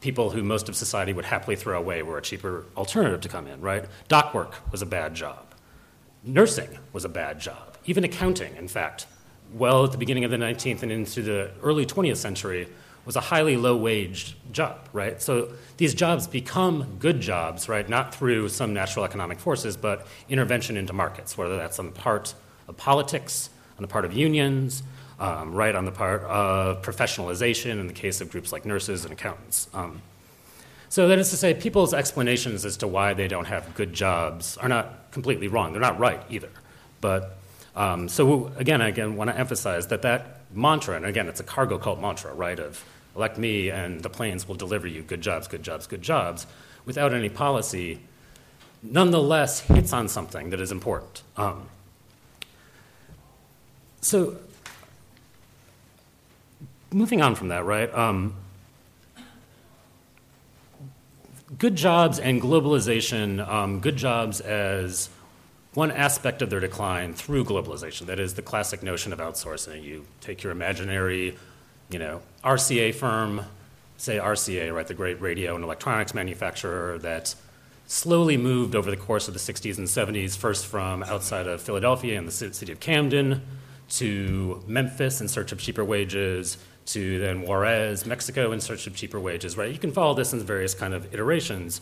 people who most of society would happily throw away were a cheaper alternative to come in, right? Dock work was a bad job. Nursing was a bad job. Even accounting, in fact, well at the beginning of the 19th and into the early 20th century, was a highly low wage job, right? So these jobs become good jobs, right? Not through some natural economic forces, but intervention into markets, whether that's on the part of politics, on the part of unions, um, right on the part of professionalization in the case of groups like nurses and accountants. Um, so that is to say, people's explanations as to why they don't have good jobs are not completely wrong. They're not right either. But um, so again, I again want to emphasize that that mantra, and again, it's a cargo cult mantra, right? Of elect me and the planes will deliver you good jobs, good jobs, good jobs, without any policy, nonetheless hits on something that is important. Um, so, moving on from that, right? Um, good jobs and globalization, um, good jobs as one aspect of their decline through globalization. That is the classic notion of outsourcing. You take your imaginary you know, RCA firm, say RCA, right, the great radio and electronics manufacturer that slowly moved over the course of the 60s and 70s, first from outside of Philadelphia and the city of Camden to Memphis in search of cheaper wages, to then Juarez, Mexico in search of cheaper wages, right? You can follow this in various kind of iterations.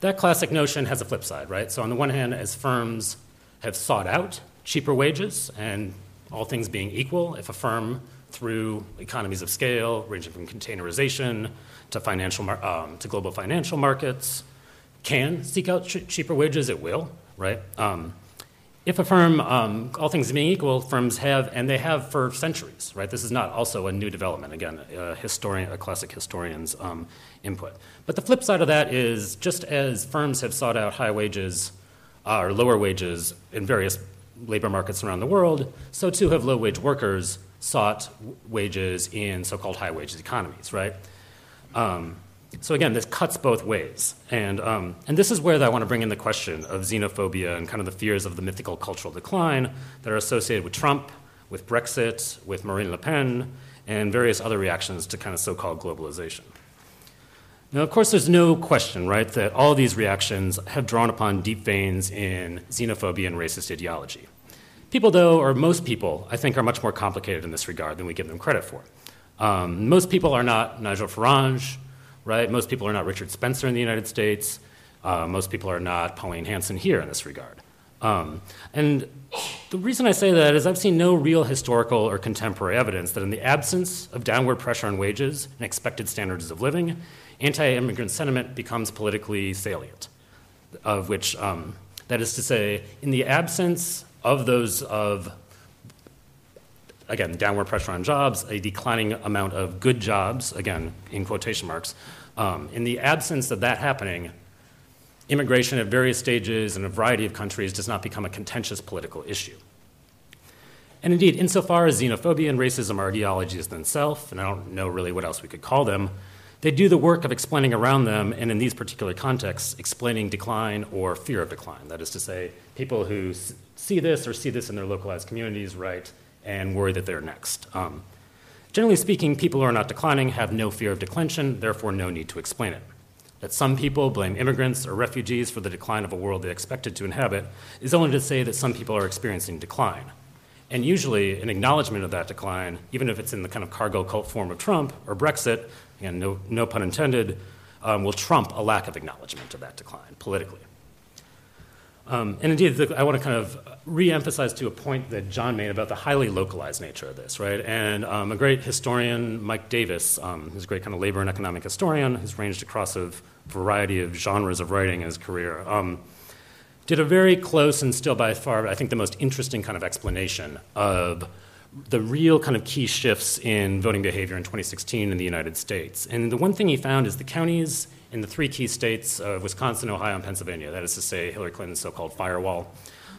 That classic notion has a flip side, right? So on the one hand, as firms have sought out cheaper wages, and all things being equal, if a firm through economies of scale, ranging from containerization to financial um, to global financial markets, can seek out ch- cheaper wages. It will, right? Um, if a firm, um, all things being equal, firms have, and they have for centuries, right? This is not also a new development. Again, a historian, a classic historian's um, input. But the flip side of that is, just as firms have sought out high wages uh, or lower wages in various labor markets around the world, so too have low wage workers sought wages in so called high wages economies, right? Um, so again, this cuts both ways. And, um, and this is where I want to bring in the question of xenophobia and kind of the fears of the mythical cultural decline that are associated with Trump, with Brexit, with Marine Le Pen, and various other reactions to kind of so called globalization. Now, of course, there's no question, right, that all these reactions have drawn upon deep veins in xenophobia and racist ideology. People, though, or most people, I think, are much more complicated in this regard than we give them credit for. Um, most people are not Nigel Farage, right? Most people are not Richard Spencer in the United States. Uh, most people are not Pauline Hanson here in this regard. Um, and the reason I say that is I've seen no real historical or contemporary evidence that in the absence of downward pressure on wages and expected standards of living, anti immigrant sentiment becomes politically salient. Of which, um, that is to say, in the absence of those of again downward pressure on jobs, a declining amount of good jobs, again in quotation marks. Um, in the absence of that happening, immigration at various stages in a variety of countries does not become a contentious political issue. And indeed, insofar as xenophobia and racism are ideologies themselves, and I don't know really what else we could call them, they do the work of explaining around them, and in these particular contexts, explaining decline or fear of decline. That is to say, people who see this or see this in their localized communities, right, and worry that they're next. Um, generally speaking, people who are not declining have no fear of declension, therefore, no need to explain it. That some people blame immigrants or refugees for the decline of a world they expected to inhabit is only to say that some people are experiencing decline. And usually, an acknowledgement of that decline, even if it's in the kind of cargo cult form of Trump or Brexit, and no, no pun intended, um, will trump a lack of acknowledgement of that decline politically. Um, and indeed, the, I want to kind of re-emphasize to a point that John made about the highly localized nature of this, right? And um, a great historian, Mike Davis, um, who's a great kind of labor and economic historian, who's ranged across a variety of genres of writing in his career, um, did a very close and still by far, I think, the most interesting kind of explanation of the real kind of key shifts in voting behavior in 2016 in the United States. And the one thing he found is the counties in the three key states of Wisconsin, Ohio, and Pennsylvania, that is to say, Hillary Clinton's so called firewall,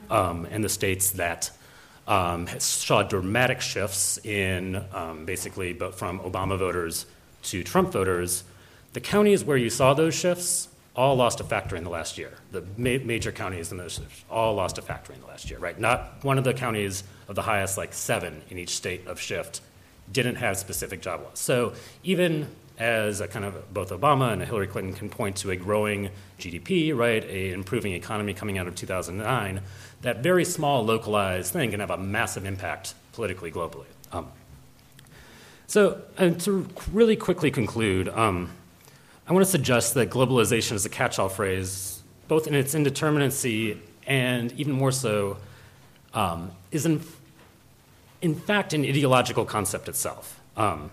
um, and the states that um, saw dramatic shifts in um, basically but from Obama voters to Trump voters, the counties where you saw those shifts all lost a factor in the last year. The ma- major counties in those all lost a factor in the last year, right? Not one of the counties of the highest, like seven in each state of shift, didn't have specific job loss. So even as a kind of both Obama and Hillary Clinton can point to a growing GDP, right, a improving economy coming out of 2009, that very small localized thing can have a massive impact politically globally. Um, so, and to really quickly conclude, um, I want to suggest that globalization is a catch all phrase, both in its indeterminacy and even more so, um, is in, in fact an ideological concept itself. Um,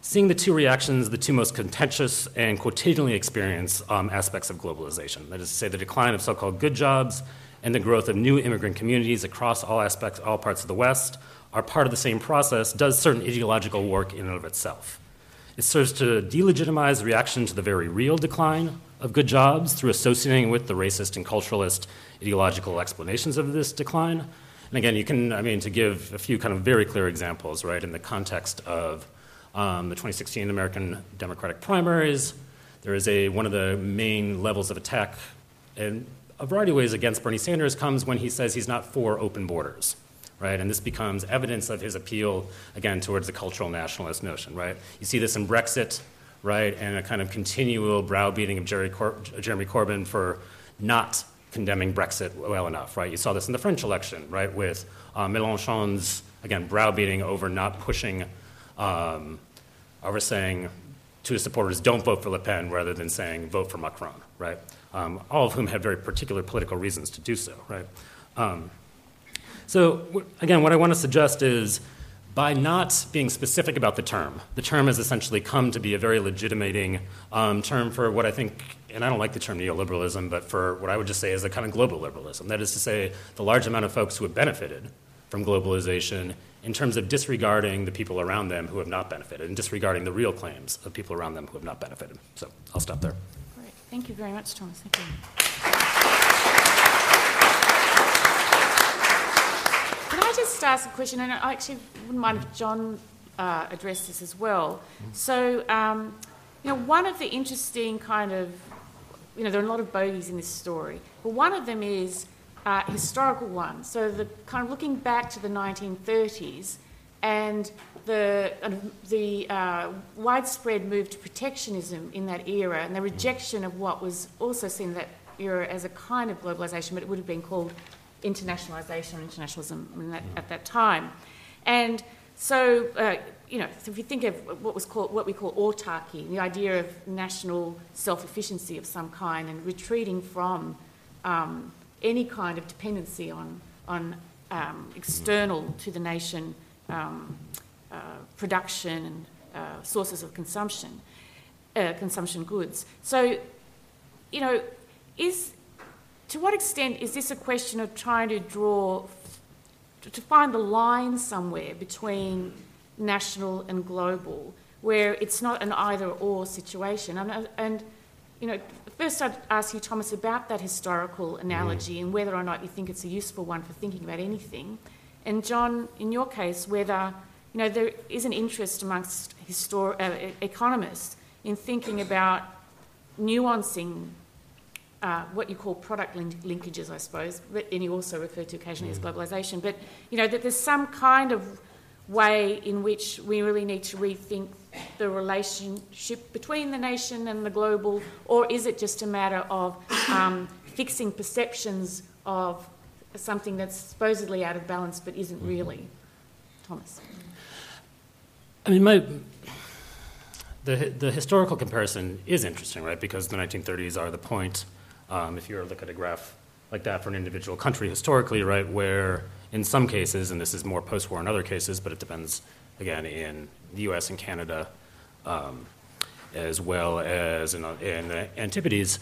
seeing the two reactions, the two most contentious and quotidianly experienced um, aspects of globalization that is to say, the decline of so called good jobs and the growth of new immigrant communities across all aspects, all parts of the West, are part of the same process, does certain ideological work in and of itself. It serves to delegitimize reaction to the very real decline of good jobs through associating with the racist and culturalist ideological explanations of this decline. And again, you can, I mean, to give a few kind of very clear examples, right, in the context of um, the 2016 American Democratic primaries, there is a, one of the main levels of attack in a variety of ways against Bernie Sanders comes when he says he's not for open borders right? And this becomes evidence of his appeal, again, towards the cultural nationalist notion, right? You see this in Brexit, right, and a kind of continual browbeating of Jerry Cor- Jeremy Corbyn for not condemning Brexit well enough, right? You saw this in the French election, right, with uh, Mélenchon's, again, browbeating over not pushing, um, over saying to his supporters, don't vote for Le Pen rather than saying vote for Macron, right? Um, all of whom had very particular political reasons to do so, right? Um, so, again, what I want to suggest is by not being specific about the term, the term has essentially come to be a very legitimating um, term for what I think, and I don't like the term neoliberalism, but for what I would just say is a kind of global liberalism. That is to say, the large amount of folks who have benefited from globalization in terms of disregarding the people around them who have not benefited and disregarding the real claims of people around them who have not benefited. So I'll stop there. Great. Thank you very much, Thomas. Thank you. Just ask a question, and I actually wouldn't mind if John uh, addressed this as well. So, um, you know, one of the interesting kind of, you know, there are a lot of bogies in this story, but one of them is uh, historical ones. So, the kind of looking back to the 1930s and the, uh, the uh, widespread move to protectionism in that era and the rejection of what was also seen in that era as a kind of globalisation, but it would have been called internationalisation or internationalism that, at that time. And so, uh, you know, so if you think of what was called what we call autarky, the idea of national self-efficiency of some kind, and retreating from um, any kind of dependency on on um, external to the nation um, uh, production and uh, sources of consumption, uh, consumption goods. So, you know, is to what extent is this a question of trying to draw, to find the line somewhere between national and global, where it's not an either or situation? And, and you know, first I'd ask you, Thomas, about that historical analogy mm. and whether or not you think it's a useful one for thinking about anything. And John, in your case, whether you know there is an interest amongst histor- uh, economists in thinking about nuancing uh, what you call product link- linkages, I suppose, but, and you also refer to occasionally mm. as globalisation. But you know that there's some kind of way in which we really need to rethink the relationship between the nation and the global, or is it just a matter of um, fixing perceptions of something that's supposedly out of balance but isn't mm-hmm. really? Thomas. I mean, my the the historical comparison is interesting, right? Because the 1930s are the point um, if you were to look at a graph like that for an individual country historically, right, where in some cases, and this is more post war in other cases, but it depends, again, in the US and Canada, um, as well as in, in the Antipodes,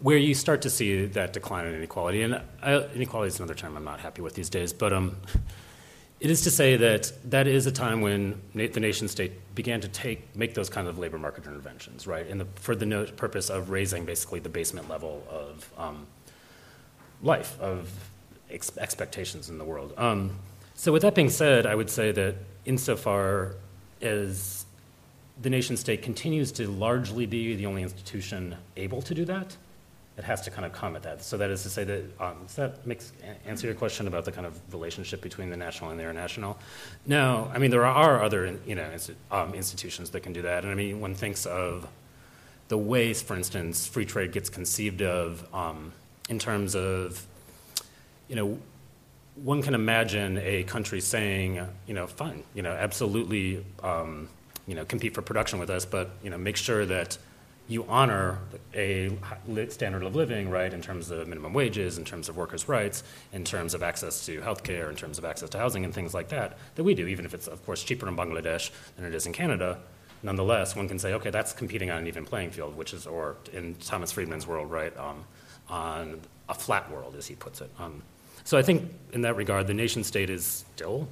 where you start to see that decline in inequality. And uh, inequality is another term I'm not happy with these days, but um, it is to say that that is a time when na- the nation state began to take, make those kind of labor market interventions, right, the, for the no- purpose of raising basically the basement level of um, life, of ex- expectations in the world. Um, so, with that being said, I would say that insofar as the nation state continues to largely be the only institution able to do that, it has to kind of come at that. So that is to say that um, does that makes answer your question about the kind of relationship between the national and the international? No, I mean there are other you know um, institutions that can do that, and I mean one thinks of the ways, for instance, free trade gets conceived of um, in terms of you know one can imagine a country saying you know fine you know absolutely um, you know compete for production with us, but you know make sure that you honor a standard of living, right, in terms of minimum wages, in terms of workers' rights, in terms of access to health care, in terms of access to housing, and things like that, that we do, even if it's, of course, cheaper in Bangladesh than it is in Canada. Nonetheless, one can say, okay, that's competing on an even playing field, which is, or in Thomas Friedman's world, right, um, on a flat world, as he puts it. Um, so I think in that regard, the nation state is still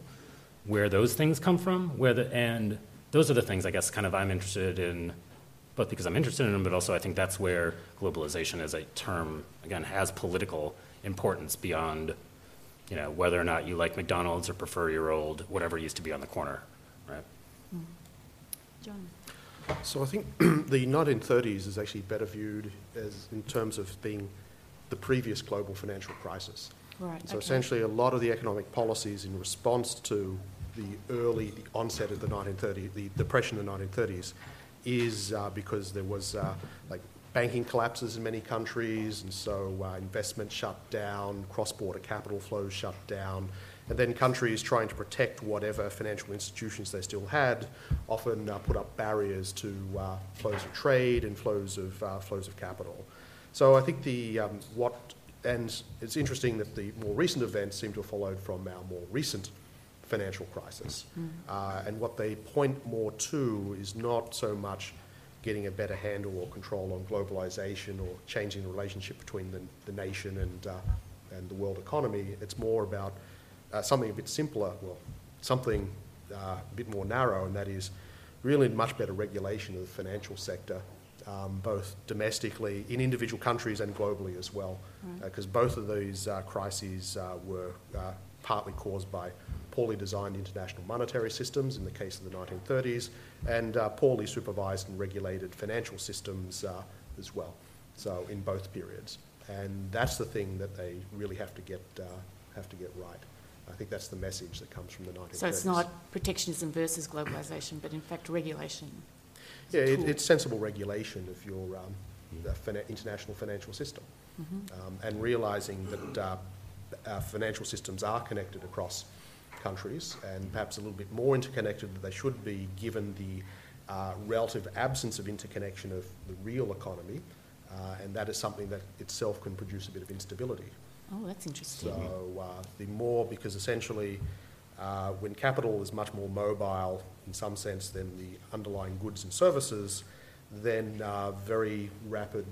where those things come from, where the, and those are the things I guess kind of I'm interested in both because I'm interested in them, but also I think that's where globalization as a term, again, has political importance beyond, you know, whether or not you like McDonald's or prefer your old whatever used to be on the corner, right? Mm-hmm. John. So I think the 1930s is actually better viewed as in terms of being the previous global financial crisis. Right. So okay. essentially, a lot of the economic policies in response to the early the onset of the 1930s, the depression in the 1930s, is uh, because there was uh, like banking collapses in many countries, and so uh, investment shut down, cross-border capital flows shut down, and then countries trying to protect whatever financial institutions they still had often uh, put up barriers to uh, flows of trade and flows of uh, flows of capital. So I think the um, what and it's interesting that the more recent events seem to have followed from our more recent financial crisis. Mm. Uh, and what they point more to is not so much getting a better handle or control on globalization or changing the relationship between the, the nation and, uh, and the world economy. It's more about uh, something a bit simpler, well, something uh, a bit more narrow, and that is really much better regulation of the financial sector. Um, both domestically in individual countries and globally as well, because right. Uh, both of these uh, crises were partly caused by poorly designed international monetary systems in the case of the 1930s, and uh, poorly supervised and regulated financial systems uh, as well, so in both periods. And that's the thing that they really have to get, uh, have to get right. I think that's the message that comes from the 1930s. So it's not protectionism versus globalisation, but in fact regulation. Yeah, it, it's sensible regulation of your um, international financial system, mm-hmm. um, and realising that uh, our financial systems are connected across countries and perhaps a little bit more interconnected than they should be given the uh, relative absence of interconnection of the real economy. Uh, and that is something that itself can produce a bit of instability. Oh, that's interesting. So uh, the more, because essentially uh, when capital is much more mobile in some sense than the underlying goods and services, then uh, very rapid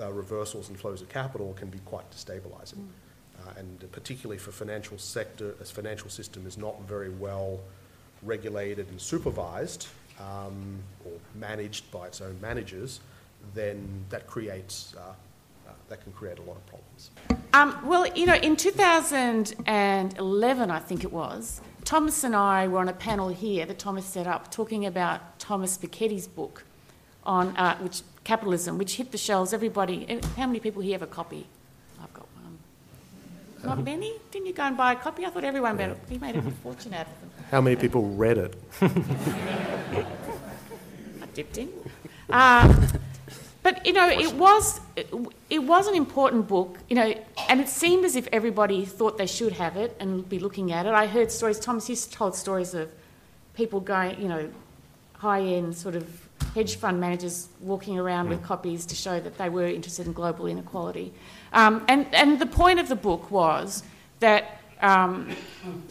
uh, reversals and flows of capital can be quite destabilizing. Mm uh, and particularly for financial sector, as financial system is not very well regulated and supervised um, or managed by its own managers, then that creates uh, uh, that can create a lot of problems. Um, well, you know, in 2011, I think it was, Thomas and I were on a panel here that Thomas set up talking about Thomas Piketty's book on uh, which capitalism, which hit the shelves. Everybody, eh, how many people here have a copy? Not many? Didn't you go and buy a copy? I thought everyone yeah. He made a fortune out of them. How many people read it? I dipped in. Um, but you know, it was it, it, was an important book. You know, and it seemed as if everybody thought they should have it and be looking at it. I heard stories. Thomas used to told stories of people going, you know, high end sort of hedge fund managers walking around with copies to show that they were interested in global inequality. Um, and, and the point of the book was that um,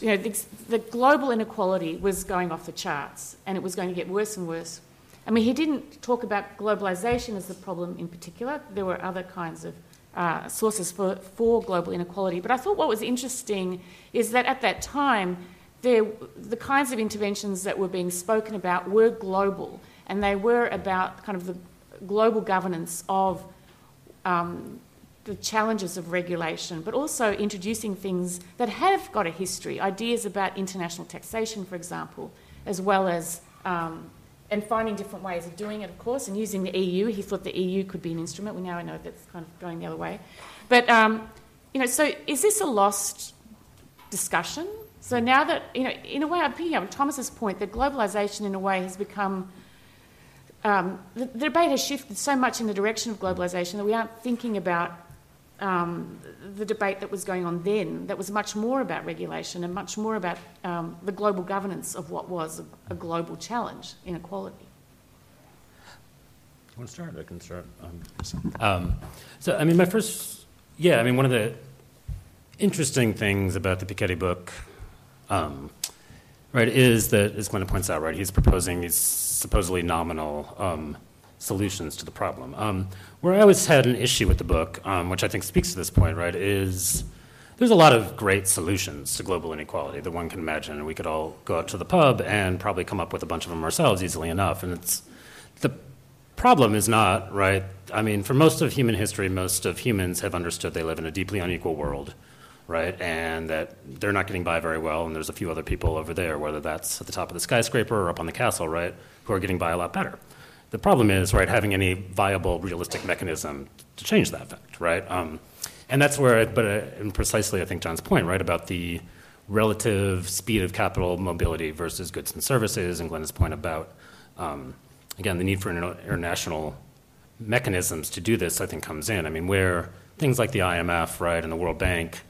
you know, the, the, global inequality was going off the charts and it was going to get worse and worse. I mean, he didn't talk about globalization as the problem in particular. There were other kinds of uh, sources for, for global inequality. But I thought what was interesting is that at that time, there, the kinds of interventions that were being spoken about were global and they were about kind of the global governance of um, the challenges of regulation, but also introducing things that have got a history, ideas about international taxation, for example, as well as um, and finding different ways of doing it, of course, and using the EU. He thought the EU could be an instrument. We now know that's kind of going the other way. But, um, you know, so is this a lost discussion? So now that, you know, in a way, I'm picking up Thomas's point that globalisation, in a way, has become. Um, the, the, debate has shifted so much in the direction of globalisation that we aren't thinking about um, the debate that was going on then, that was much more about regulation and much more about um, the global governance of what was a, a, global challenge, inequality. You want to start? I can start. Um, um, so, I mean, my first, yeah, I mean, one of the interesting things about the Piketty book, um, right, is that, as Glenda points out, right, he's proposing these supposedly nominal um, solutions to the problem. Um, where I always had an issue with the book, um, which I think speaks to this point, right, is there's a lot of great solutions to global inequality that one can imagine, and we could all go out to the pub and probably come up with a bunch of them ourselves easily enough. And it's the problem is not right. I mean, for most of human history, most of humans have understood they live in a deeply unequal world, right, and that they're not getting by very well, and there's a few other people over there, whether that's at the top of the skyscraper or up on the castle, right, who are getting by a lot better. The problem is, right, having any viable, realistic mechanism to change that fact, right? Um, and that's where, I, but uh, and precisely, I think John's point, right, about the relative speed of capital mobility versus goods and services, and Glenda's point about, um, again, the need for international mechanisms to do this, I think, comes in. I mean, where things like the IMF, right, and the World Bank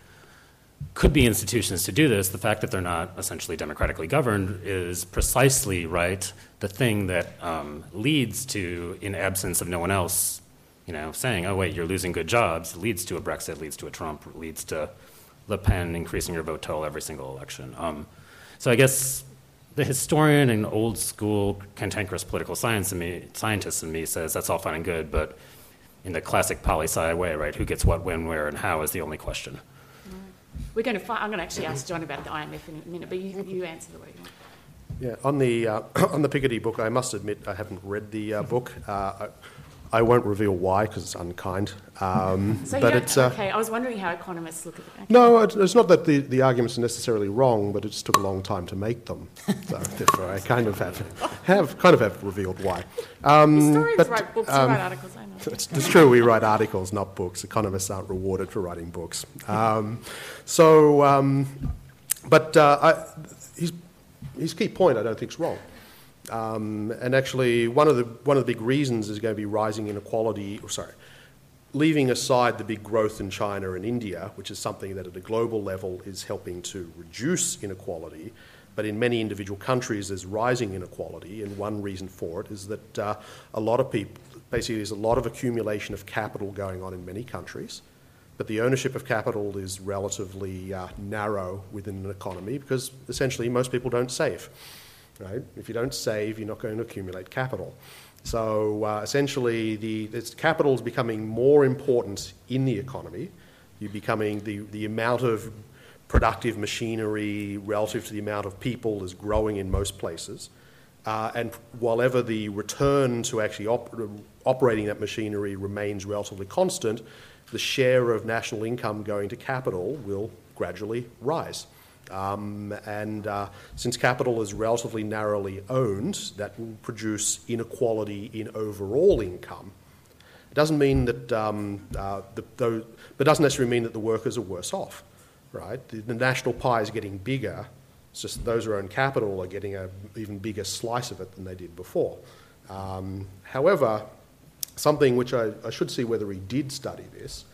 could be institutions to do this, the fact that they're not essentially democratically governed is precisely right the thing that um, leads to, in absence of no one else, you know, saying, "Oh wait, you're losing good jobs," leads to a Brexit, leads to a Trump, leads to Le Pen increasing your vote total every single election. Um, so I guess the historian and old school cantankerous political science in me, scientist in me says that's all fine and good, but in the classic poli sci way, right? Who gets what, when, where, and how is the only question. We're going to. I'm going to actually ask John about the IMF in a minute, but you, you answer the way you want. Yeah, on the uh, on the Piketty book, I must admit I haven't read the uh, book. Uh, I, won't reveal why because it's unkind. Um, so but it's uh, okay. I was wondering how economists look at it. Okay. No, it's not that the, the arguments are necessarily wrong, but it just took a long time to make them. So therefore, I kind of have have kind of have revealed why. Um, Historians but, write books, um, write articles. I know. It's, it's, true. We write articles, not books. Economists aren't rewarded for writing books. Um, so, um, but uh, I, his, his key point, I don't think, is wrong. Um, and actually, one of the one of the big reasons is going to be rising inequality. Or sorry, leaving aside the big growth in China and India, which is something that at a global level is helping to reduce inequality. But in many individual countries, there's rising inequality, and one reason for it is that uh, a lot of people, basically, there's a lot of accumulation of capital going on in many countries but the ownership of capital is relatively uh, narrow within an economy because essentially most people don't save. Right? If you don't save, you're not going to accumulate capital. So uh, essentially, the capital is becoming more important in the economy. You're becoming the, the amount of productive machinery relative to the amount of people is growing in most places. Uh, and while ever the return to actually op- operating that machinery remains relatively constant, the share of national income going to capital will gradually rise. Um, and uh, since capital is relatively narrowly owned, that will produce inequality in overall income. It doesn't mean that, um, uh, but doesn't necessarily mean that the workers are worse off, right? The, national pie is getting bigger. It's just those who own capital are getting an even bigger slice of it than they did before. Um, however, something which I, should see whether he did study this,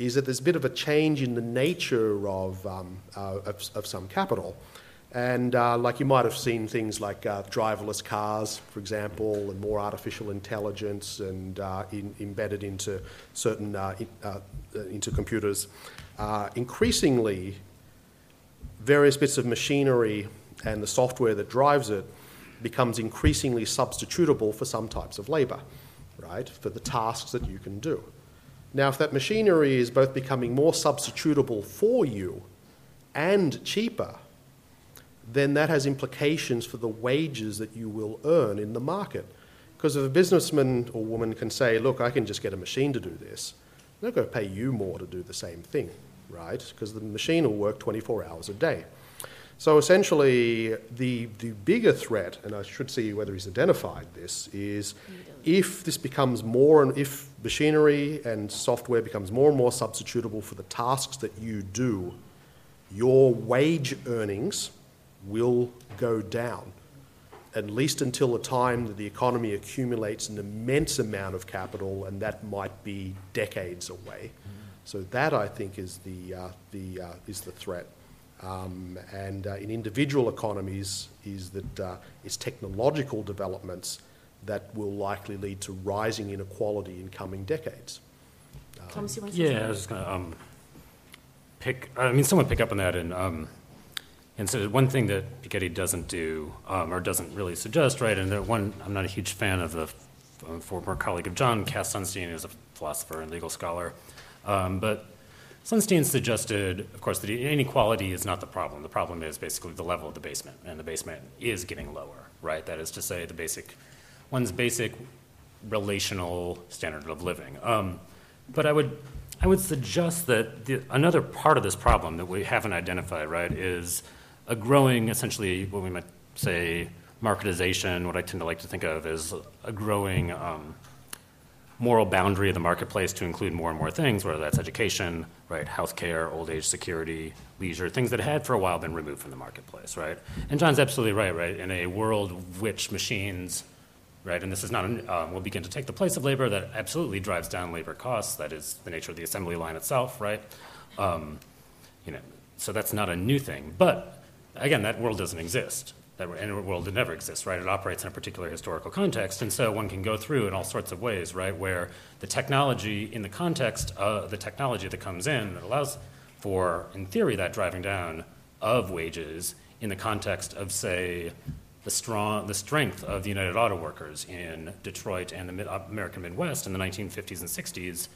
is that there's a bit of a change in the nature of, um, uh, of, of, some capital. And uh, like you might have seen things like uh, driverless cars, for example, and more artificial intelligence and uh, in, embedded into certain uh, in, uh, into computers. increasingly, various bits of machinery and the software that drives it becomes increasingly substitutable for some types of labour right, for the tasks that you can do. Now, if that machinery is both becoming more substitutable for you and cheaper, then that has implications for the wages that you will earn in the market. Because if a businessman or woman can say, look, I can just get a machine to do this, they're going to pay you more to do the same thing, right? Because the machine will work 24 hours a day. So essentially, the, the bigger threat, and I should see whether he's identified this, is if this becomes more and if machinery and software becomes more and more substitutable for the tasks that you do, your wage earnings will go down, at least until the time that the economy accumulates an immense amount of capital, and that might be decades away. So that I think is the, uh, the, uh, is the threat. Um, and uh, in individual economies is that uh, it's technological developments that will likely lead to rising inequality in coming decades. Thomas, you want to say Yeah, I was just going to um, pick. I mean, someone pick up on that, and um, and so one thing that Piketty doesn't do um, or doesn't really suggest, right? And the one, I'm not a huge fan of the uh, former colleague of John, Cass Sunstein, is a philosopher and legal scholar, um, but Sunstein suggested, of course, that inequality is not the problem. The problem is basically the level of the basement, and the basement is getting lower, right? That is to say, the basic, one's basic relational standard of living. Um, but I would, I would suggest that the, another part of this problem that we haven't identified, right, is a growing, essentially, what we might say, marketization. What I tend to like to think of as a growing um, moral boundary of the marketplace to include more and more things, whether that's education, right, healthcare, old age security, leisure, things that had for a while been removed from the marketplace, right? And John's absolutely right, right? In a world which machines, right, and this is not, um, will begin to take the place of labor, that absolutely drives down labor costs. That is the nature of the assembly line itself, right? Um, you know, so that's not a new thing. But again, that world doesn't exist that in a world that never exists, right? It operates in a particular historical context, and so one can go through in all sorts of ways, right? Where the technology, in the context of the technology that comes in, that allows for, in theory, that driving down of wages in the context of, say, the strong, the strength of the United Auto Workers in Detroit and the Mid- uh, American Midwest in the 1950s and 60s,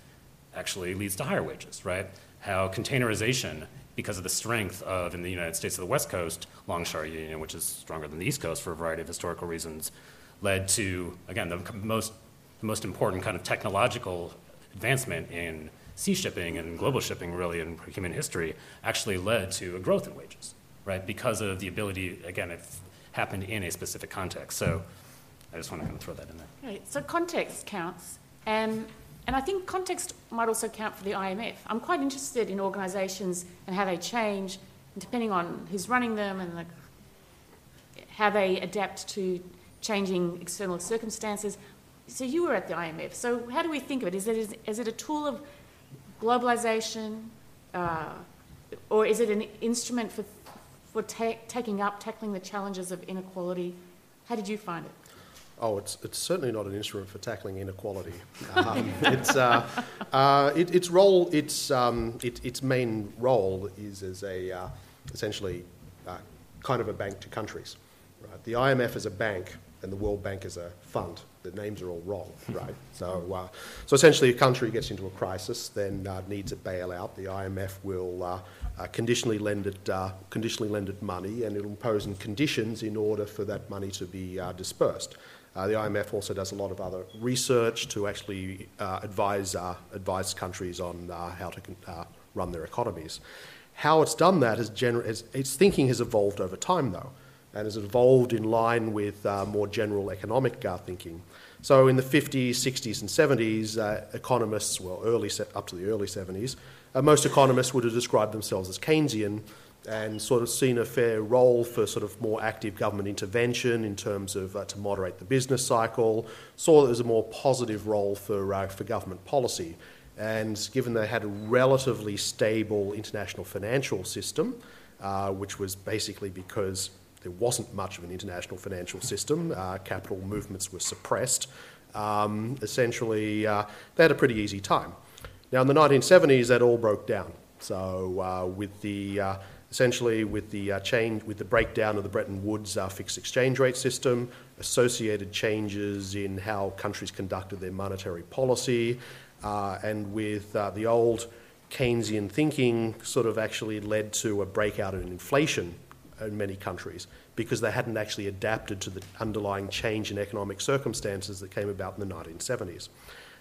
actually leads to higher wages, right? How containerization because of the strength of, in the United States of the West Coast, Longshore Union, which is stronger than the East Coast for a variety of historical reasons, led to, again, the most, the most important kind of technological advancement in sea shipping and global shipping, really, in human history, actually led to a growth in wages, right? Because of the ability, again, it happened in a specific context. So I just want to kind of throw that in there. Right. So context counts. And and I think context might also count for the IMF. I'm quite interested in organisations and how they change, depending on who's running them and the, how they adapt to changing external circumstances. So you were at the IMF. So how do we think of it? Is it, is, it a tool of globalisation, uh, or is it an instrument for, for ta- taking up, tackling the challenges of inequality? How did you find it? Oh, it's, it's certainly not an instrument for tackling inequality. Um, it's, uh, uh, it, its role, its, um, it, its main role is as a uh, essentially uh, kind of a bank to countries. Right? The IMF is a bank, and the World Bank is a fund. The names are all wrong, right? so, uh, so essentially, a country gets into a crisis, then uh, needs a bailout. The IMF will conditionally lend it, conditionally lend it money, and it'll impose conditions in order for that money to be dispersed. Uh, the IMF also does a lot of other research to actually uh, advise, uh, advise countries on uh, how to uh, run their economies. How it's done that is gener- is, its thinking has evolved over time, though, and has evolved in line with uh, more general economic thinking. So in the 50s, 60s, and 70s, economists, well, early up to the early 70s, most economists would have described themselves as Keynesian, and sort of seen a fair role for sort of more active government intervention in terms of uh, to moderate the business cycle. Saw that there was a more positive role for uh, for government policy, and given they had a relatively stable international financial system, uh, which was basically because there wasn't much of an international financial system, uh, capital movements were suppressed. Um, essentially, uh, they had a pretty easy time. Now, in the 1970s, that all broke down. So, uh, with the essentially with the uh, change, with the breakdown of the Bretton Woods uh, fixed exchange rate system, associated changes in how countries conducted their monetary policy, uh, and with uh, the old Keynesian thinking sort of actually led to a breakout in inflation in many countries because they hadn't actually adapted to the underlying change in economic circumstances that came about in the 1970s.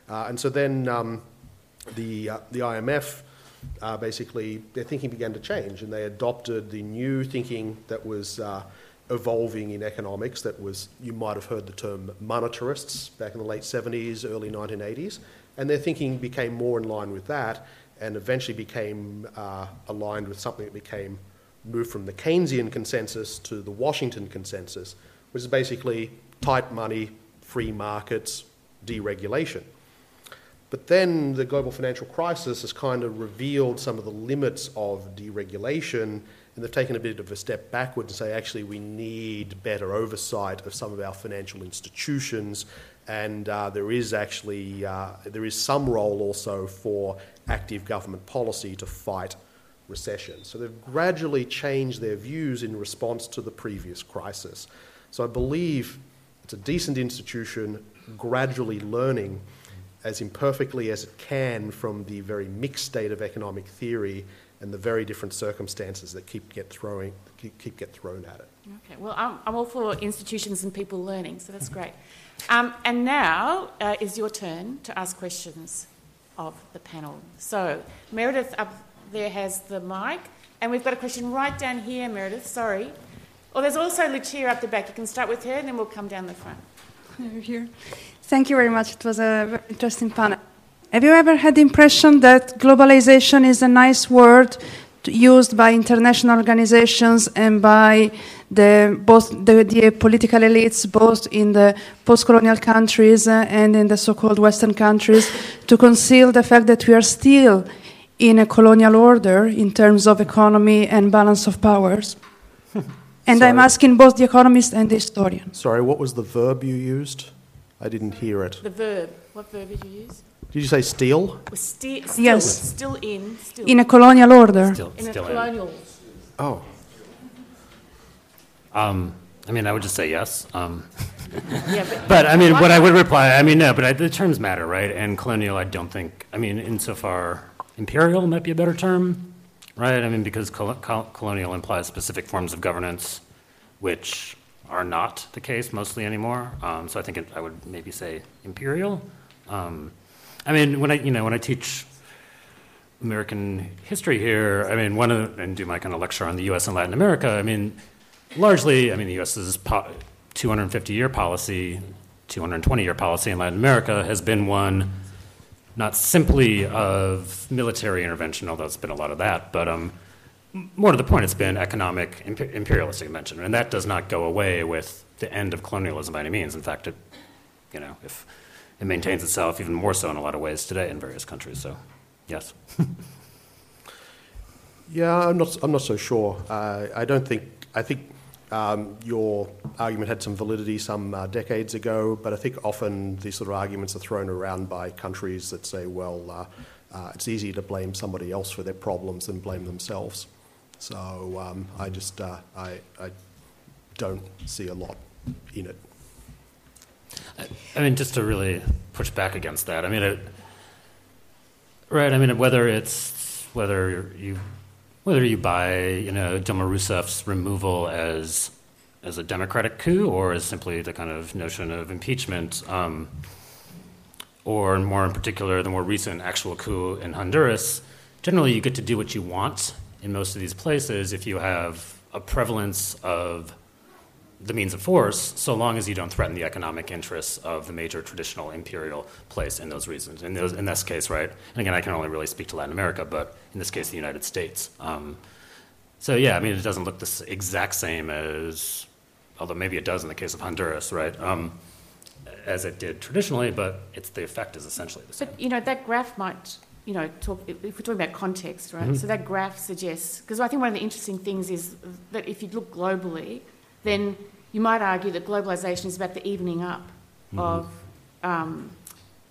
Uh, and so then um, the, uh, the IMF uh, basically their thinking began to change and they adopted the new thinking that was uh, evolving in economics that was, you might have heard the term monetarists back in the late 70s, early 1980s, and their thinking became more in line with that and eventually became uh, aligned with something that became moved from the Keynesian consensus to the Washington consensus, which is basically tight money, free markets, deregulation. But then the global financial crisis has kind of revealed some of the limits of deregulation, and they've taken a bit of a step backward and say, actually, we need better oversight of some of our financial institutions, and uh, there is actually uh, there is some role also for active government policy to fight recession. So they've gradually changed their views in response to the previous crisis. So I believe it's a decent institution, gradually learning as imperfectly as it can from the very mixed state of economic theory and the very different circumstances that keep get throwing keep, keep get thrown at it. Okay, well, I'm, I'm, all for institutions and people learning, so that's great. Um, and now uh, is your turn to ask questions of the panel. So Meredith up there has the mic, and we've got a question right down here, Meredith. Sorry. Or oh, there's also Lucia up the back. You can start with her, and then we'll come down the front. Here. Thank you very much. It was a very interesting panel. Have you ever had the impression that globalization is a nice word used by international organizations and by the, both the, the, political elites, both in the post-colonial countries uh, and in the so-called Western countries, to conceal the fact that we are still in a colonial order in terms of economy and balance of powers. and Sorry. I'm asking both the economist and the historian. Sorry, what was the verb you used? I didn't hear it. The verb. What verb did you use? Did you say steal? Sti- still, yes. Still in. Still. In a colonial order. Still, in still a colonial. In. Oh. Um, I mean, I would just say yes. Um, yeah, but, but, I mean, what I would reply, I mean, no, but I, the terms matter, right? And colonial, I don't think, I mean, insofar imperial might be a better term, right? I mean, because col- col- colonial implies specific forms of governance, which are not the case mostly anymore. Um, so I think it, I would maybe say imperial. Um, I mean, when I you know when I teach American history here, I mean, one of and do my kind of lecture on the U.S. and Latin America. I mean, largely, I mean, the U.S.'s po- 250 year policy, 220 year policy in Latin America has been one not simply of military intervention, although it's been a lot of that, but um, more to the point, it's been economic imperialistic intervention, and that does not go away with the end of colonialism by any means. In fact, it, you know, if it maintains itself even more so in a lot of ways today in various countries. So, yes. yeah, I'm not. I'm not so sure. Uh, I don't think. I think um, your argument had some validity some uh, decades ago, but I think often these sort of arguments are thrown around by countries that say, well, uh, uh, it's easier to blame somebody else for their problems than blame themselves. So um, I just uh, I, I don't see a lot in it. I mean, just to really push back against that. I mean, it, right? I mean, whether it's whether you whether you buy, you know, Dilma Rousseff's removal as as a democratic coup or as simply the kind of notion of impeachment, um, or more in particular, the more recent actual coup in Honduras, generally you get to do what you want in most of these places if you have a prevalence of the means of force, so long as you don't threaten the economic interests of the major traditional imperial place in those regions. In, those, in this case, right? And again, I can only really speak to Latin America, but in this case, the United States. Um, so yeah, I mean, it doesn't look the exact same as, although maybe it does in the case of Honduras, right? Um, as it did traditionally, but it's the effect is essentially the same. But you know, that graph might you know, talk, if we're talking about context, right? Mm-hmm. So that graph suggests, because I think one of the interesting things is that if you look globally, then you might argue that globalisation is about the evening up mm-hmm. of um,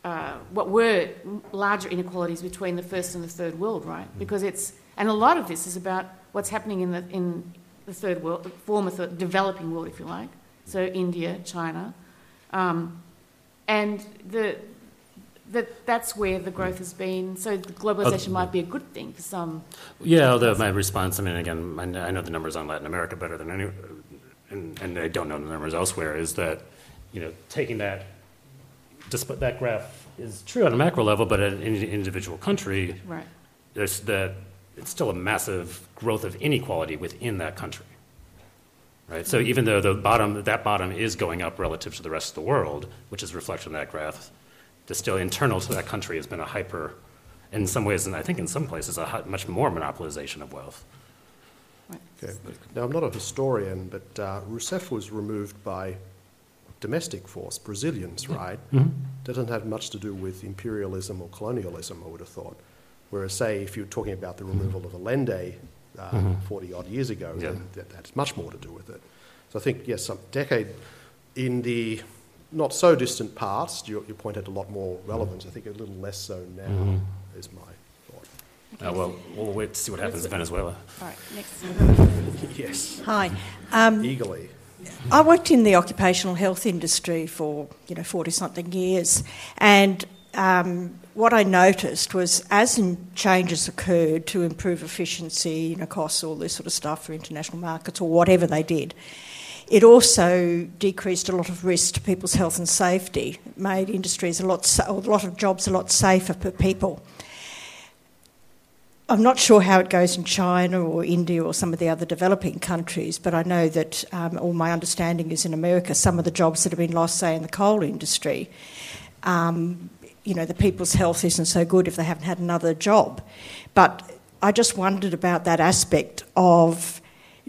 uh, what were larger inequalities between the first and the third world, right? Mm-hmm. Because it's and a lot of this is about what's happening in the in the third world, the former third, developing world, if you like. So India, China, um, and the that that's where the growth has been. So globalization oh. might be a good thing for some. Yeah, although my response, I mean, again, I know the numbers on Latin America better than any, and, and I don't know the numbers elsewhere, is that, you know, taking that, despite that graph is true on a macro level, but at an individual country, right. there's the, it's still a massive growth of inequality within that country. Right? So mm-hmm. even though the bottom, that bottom is going up relative to the rest of the world, which is reflected in that graph, the still internal to that country has been a hyper, in some ways, and I think in some places, a much more monopolization of wealth. Okay. Now, I'm not a historian, but uh, Rousseff was removed by domestic force, Brazilians, right? Mm-hmm. Doesn't have much to do with imperialism or colonialism, I would have thought. Whereas, say, if you're talking about the removal of Allende uh, mm-hmm. 40 odd years ago, yeah. then that, that's much more to do with it. So I think, yes, some decade in the not so distant past, your, your point had a lot more relevance. I think a little less so now mm-hmm. is my thought. Okay. Uh, well, we'll wait to see what happens in Venezuela. All right, next. yes. Hi. Um, Eagerly. I worked in the occupational health industry for you know forty something years, and um, what I noticed was as changes occurred to improve efficiency, you know, costs, all this sort of stuff for international markets or whatever they did, it also decreased a lot of risk to people's health and safety. It made industries a lot, a lot of jobs a lot safer for people. I'm not sure how it goes in China or India or some of the other developing countries, but I know that, um, all my understanding is in America, some of the jobs that have been lost, say, in the coal industry, um, you know, the people's health isn't so good if they haven't had another job. But I just wondered about that aspect of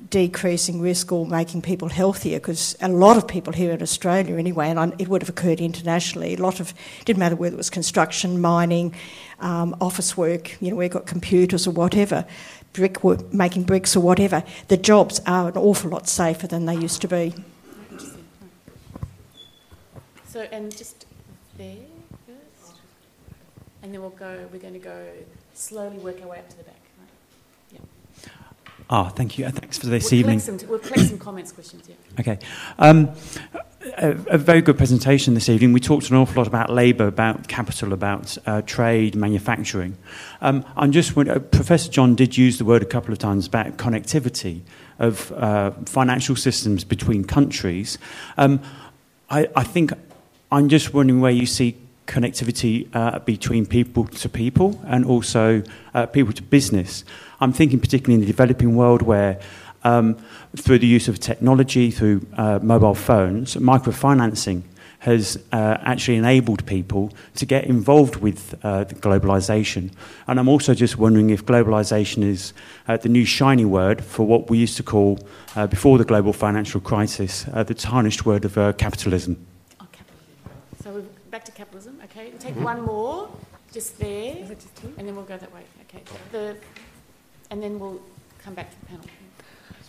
decreasing risk or making people healthier because a lot of people here in Australia anyway and it would have occurred internationally a lot of didn't matter whether it was construction mining um, office work you know we've got computers or whatever brick work, making bricks or whatever the jobs are an awful lot safer than they used to be so and just there first and then we'll go, we're going to go slowly work our way up to the back. Ah, thank you. Uh, thanks for this we'll evening. Some, we'll collect some comments, questions, yeah. Okay. Um, a, a, very good presentation this evening. We talked an awful lot about labour, about capital, about uh, trade, manufacturing. Um, I'm just uh, Professor John did use the word a couple of times about connectivity of uh, financial systems between countries. Um, I, I think I'm just wondering where you see connectivity uh, between people to people and also uh, people to business. I'm thinking particularly in the developing world where um, through the use of technology, through uh, mobile phones, microfinancing has uh, actually enabled people to get involved with uh, globalization. And I'm also just wondering if globalization is uh, the new shiny word for what we used to call, before the global financial crisis, the tarnished word of capitalism. Capitalism. So back to capitalism. Okay, we'll take mm-hmm. one more, just there, and then we'll go that way. Okay, the, and then we'll come back to the panel.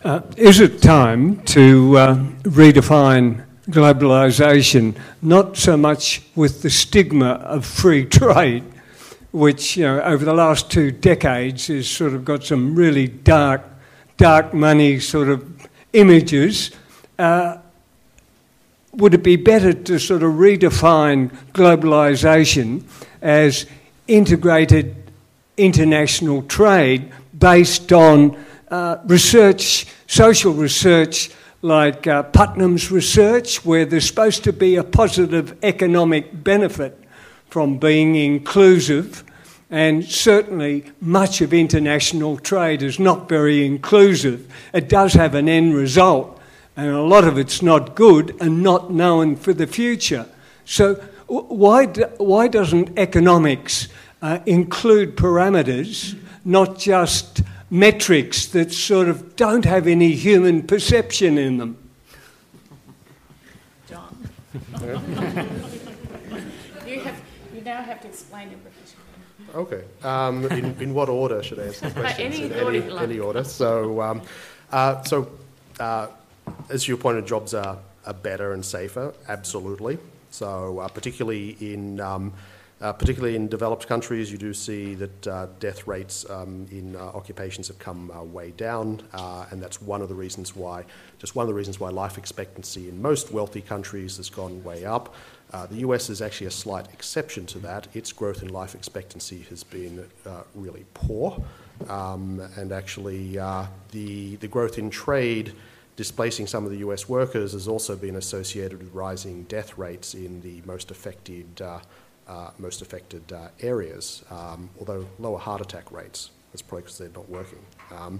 Uh, is it time to uh, redefine globalisation, not so much with the stigma of free trade, which you know over the last two decades has sort of got some really dark, dark money sort of images. Uh, would it be better to sort of redefine globalization as integrated international trade based on uh, research, social research like uh, Putnam's research, where there's supposed to be a positive economic benefit from being inclusive. And certainly, much of international trade is not very inclusive. It does have an end result, and a lot of it's not good and not known for the future. So, why, why doesn't economics uh, include parameters, not just metrics that sort of don't have any human perception in them? John. you, have, you now have to explain your profession. Okay. Um, in, in what order should I answer the question? any, any, any, order. So, um, uh, so uh, as you pointed, jobs are, are better and safer, absolutely. So, uh, particularly in um, uh, particularly in developed countries, you do see that uh, death rates um, in uh, occupations have come uh, way down, uh, and that's one of the reasons why, just one of the reasons why life expectancy in most wealthy countries has gone way up. The US is actually a slight exception to that. Its growth in life expectancy has been really poor, um, and actually the the growth in trade displacing some of the US workers has also been associated with rising death rates in the most affected uh, uh, most affected uh, areas, um, although lower heart attack rates. That's probably because they're not working. Um,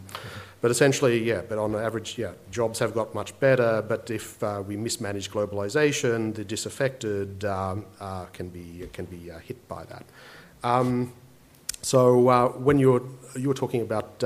but essentially, yeah, but on average, yeah, jobs have got much better, but if uh, we mismanage globalization, the disaffected um, uh, can be, can be uh, hit by that. Um, so when you're, you were talking about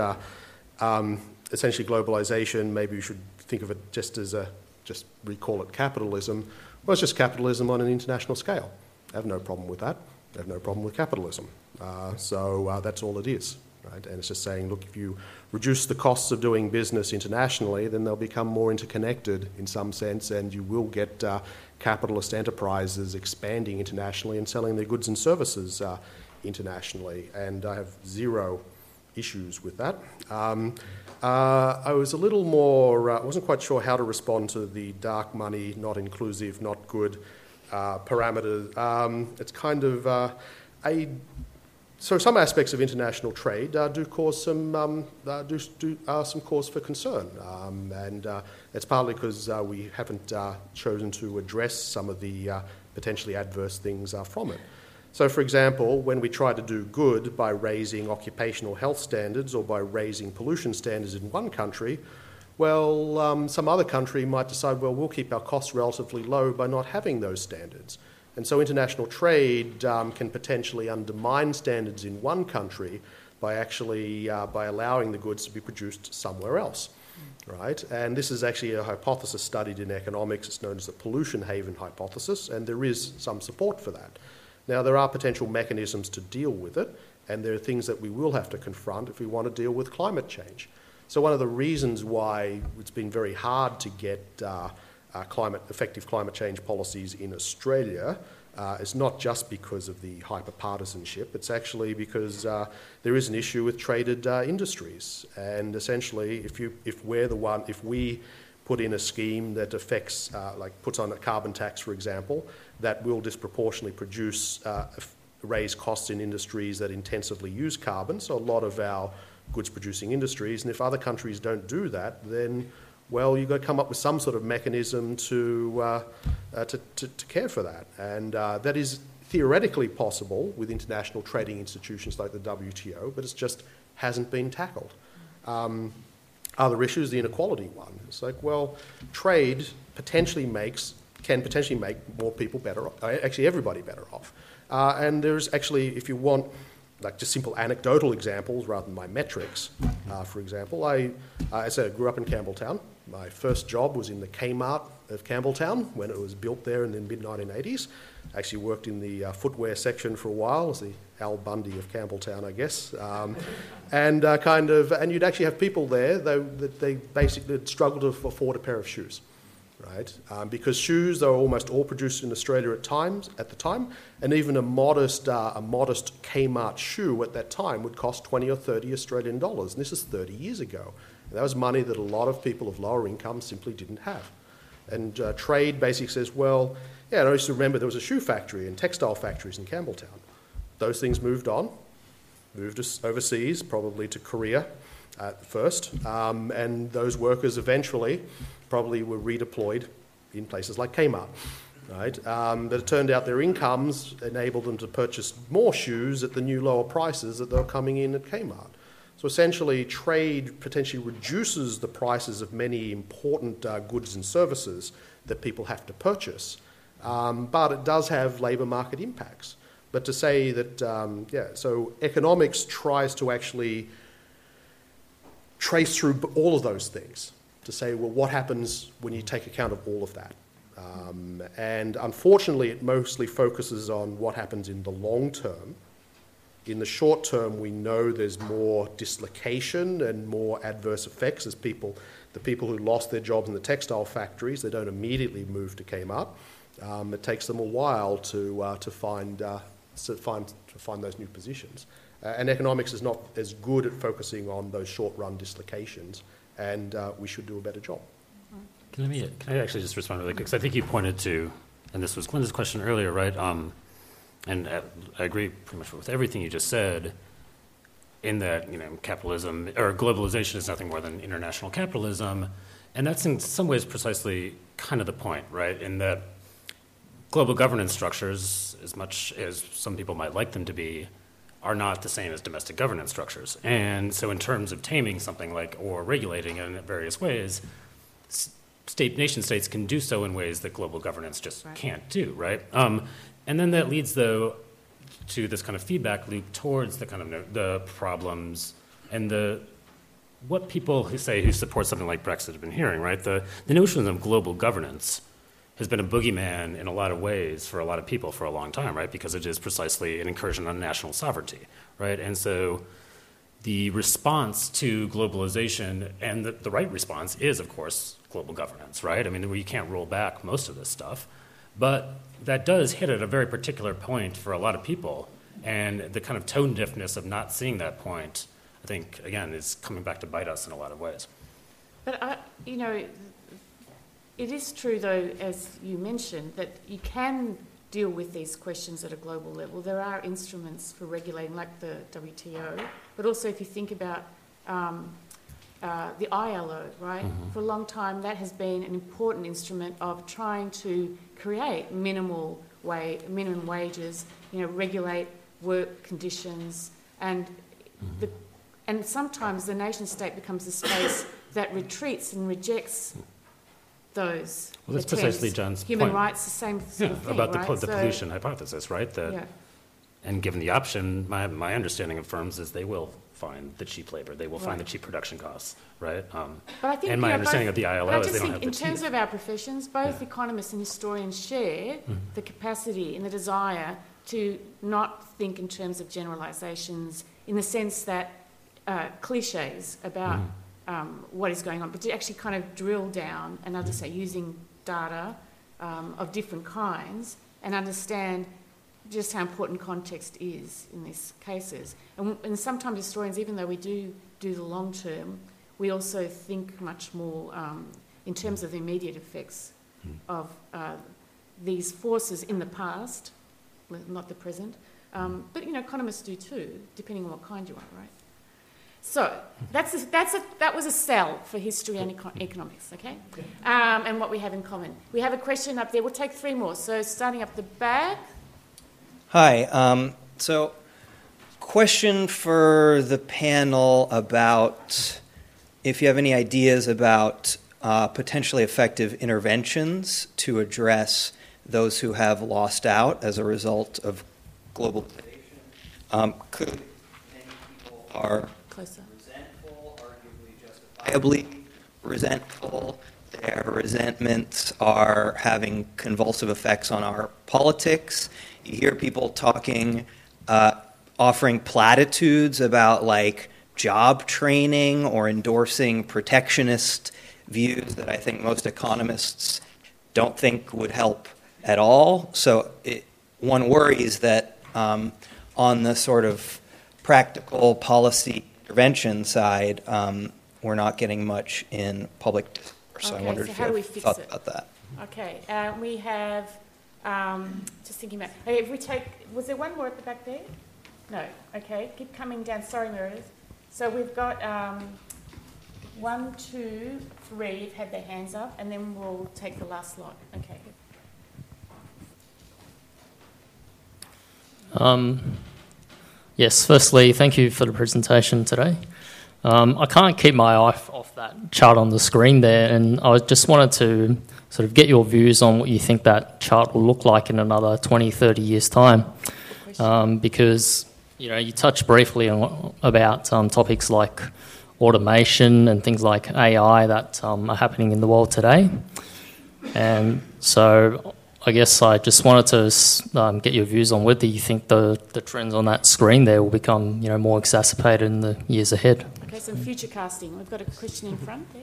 um, essentially globalization, maybe we should think of it just as a, just recall it capitalism. Well, it's just capitalism on an international scale. I have no problem with that. I have no problem with capitalism. Uh, so that's all it is. Right? And it's just saying, look, if you reduce the costs of doing business internationally, then they'll become more interconnected in some sense, and you will get uh, capitalist enterprises expanding internationally and selling their goods and services uh, internationally. And I have zero issues with that. Um, uh, I was a little more, I uh, wasn't quite sure how to respond to the dark money, not inclusive, not good uh, parameters. Um, it's kind of, uh, I so some aspects of international trade uh, do cause some um, uh, do, do some cause for concern, um, and it's partly because we haven't chosen to address some of the potentially adverse things from it. So, for example, when we try to do good by raising occupational health standards or by raising pollution standards in one country, well, um, some other country might decide, well, we'll keep our costs relatively low by not having those standards. And so international trade um, can potentially undermine standards in one country by actually uh, by allowing the goods to be produced somewhere else. Right? And this is actually a hypothesis studied in economics. It's known as the pollution haven hypothesis, and there is some support for that. Now, there are potential mechanisms to deal with it, and there are things that we will have to confront if we want to deal with climate change. So, one of the reasons why it's been very hard to get uh, uh, climate, effective climate change policies in Australia uh, is not just because of the hyper-partisanship, it's actually because uh, there is an issue with traded uh, industries. And essentially, if, you, if we're the one, if we put in a scheme that affects, uh, like puts on a carbon tax, for example, that will disproportionately produce, uh, raise costs in industries that intensively use carbon, so a lot of our goods producing industries, and if other countries don't do that, then well, you've got to come up with some sort of mechanism to, uh, uh, to, to, to, care for that. And uh, that is theoretically possible with international trading institutions like the WTO, but it just hasn't been tackled. Um, other issues, the inequality one. It's like, well, trade potentially makes, can potentially make more people better off, uh, actually everybody better off. Uh, and there's actually, if you want, like just simple anecdotal examples rather than my metrics, uh, for example, I, uh, I said, I grew up in Campbelltown. My first job was in the Kmart of Campbelltown when it was built there in the mid 1980s. Actually worked in the uh, footwear section for a while as the Al Bundy of Campbelltown, I guess. Um, and uh, kind of, and you'd actually have people there that they basically struggled to afford a pair of shoes, right? Um, because shoes are almost all produced in Australia at times at the time, and even a modest uh, a modest Kmart shoe at that time would cost 20 or 30 Australian dollars, and this is 30 years ago. And that was money that a lot of people of lower income simply didn't have. And uh, trade basically says, well, yeah, I used to remember there was a shoe factory and textile factories in Campbelltown. Those things moved on, moved overseas, probably to Korea at first, um, and those workers eventually probably were redeployed in places like Kmart. Right? Um, but it turned out their incomes enabled them to purchase more shoes at the new lower prices that they were coming in at Kmart. So essentially, trade potentially reduces the prices of many important uh, goods and services that people have to purchase, um, but it does have labour market impacts. But to say that, um, yeah, so economics tries to actually trace through all of those things to say, well, what happens when you take account of all of that? Um, and unfortunately, it mostly focuses on what happens in the long term in the short term, we know there's more dislocation and more adverse effects as people, the people who lost their jobs in the textile factories, they don't immediately move to Kmart. Um, it takes them a while to, uh, to, find, uh, to, find, to find those new positions. Uh, and economics is not as good at focusing on those short run dislocations, and uh, we should do a better job. Can, me, can I actually just respond really quick? Because I think you pointed to, and this was Glenda's question earlier, right? Um, and uh, I agree pretty much with everything you just said. In that, you know, capitalism or globalization is nothing more than international capitalism, and that's in some ways precisely kind of the point, right? In that global governance structures, as much as some people might like them to be, are not the same as domestic governance structures. And so, in terms of taming something like or regulating it in various ways, state nation states can do so in ways that global governance just right. can't do, right? Um, and then that leads, though, to this kind of feedback loop towards the kind of the problems and the what people who say who support something like Brexit have been hearing, right? The the notion of global governance has been a boogeyman in a lot of ways for a lot of people for a long time, right? Because it is precisely an incursion on national sovereignty, right? And so the response to globalization and the, the right response is, of course, global governance, right? I mean, you can't roll back most of this stuff. But that does hit at a very particular point for a lot of people. And the kind of tone deafness of not seeing that point, I think, again, is coming back to bite us in a lot of ways. But, I, you know, it is true, though, as you mentioned, that you can deal with these questions at a global level. There are instruments for regulating, like the WTO, but also if you think about um, uh, the ILO, right? Mm-hmm. For a long time, that has been an important instrument of trying to create minimal wa- minimum wages, you know, regulate work conditions, and mm-hmm. the, and sometimes the nation state becomes a space that retreats and rejects those. Well, that's precisely John's human point. rights, the same yeah, thing, about the, right? the so, pollution hypothesis, right? That, yeah. And given the option, my, my understanding of firms is they will find the cheap labor. They will right. find the cheap production costs, right? Um, but I think, and my know, understanding both, of the ILO is they don't have in the terms of our professions, both yeah. economists and historians share mm-hmm. the capacity and the desire to not think in terms of generalizations in the sense that uh, cliches about mm-hmm. Um, what is going on, but to actually kind of drill down and understand using data um, of different kinds and understand just how important context is in these cases. And, and sometimes historians, even though we do do the long term, we also think much more um, in terms of the immediate effects mm. of uh, these forces in the past, not the present. Um, but you know, economists do too, depending on what kind you are, right? So that's a, that's a, that was a sell for history and econ- economics, okay? Um, and what we have in common. We have a question up there. We'll take three more. So starting up the back. Hi. Um, so, question for the panel about if you have any ideas about uh, potentially effective interventions to address those who have lost out as a result of globalization. Um, could many people are Closer. resentful, arguably justifiably resentful. Their resentments are having convulsive effects on our politics you hear people talking, uh, offering platitudes about like job training or endorsing protectionist views that I think most economists don't think would help at all. So it, one worries that um, on the sort of practical policy intervention side, um, we're not getting much in public discourse. So I wonder so if you thought it? about that. Okay, uh, we have um, just thinking about, okay, if we take, was there one more at the back there? No, okay, keep coming down, sorry Meredith. So we've got um, one, two, three have had their hands up, and then we'll take the last lot. Okay. Um, yes, firstly, thank you for the presentation today. Um, I can't keep my eye off that chart on the screen there, and I just wanted to sort of get your views on what you think that chart will look like in another 20, 30 years' time. Um, because you know you touched briefly on, about um, topics like automation and things like AI that um, are happening in the world today, and so I guess I just wanted to um, get your views on whether you think the, the trends on that screen there will become you know more exacerbated in the years ahead. Okay, some future casting. We've got a question in front there.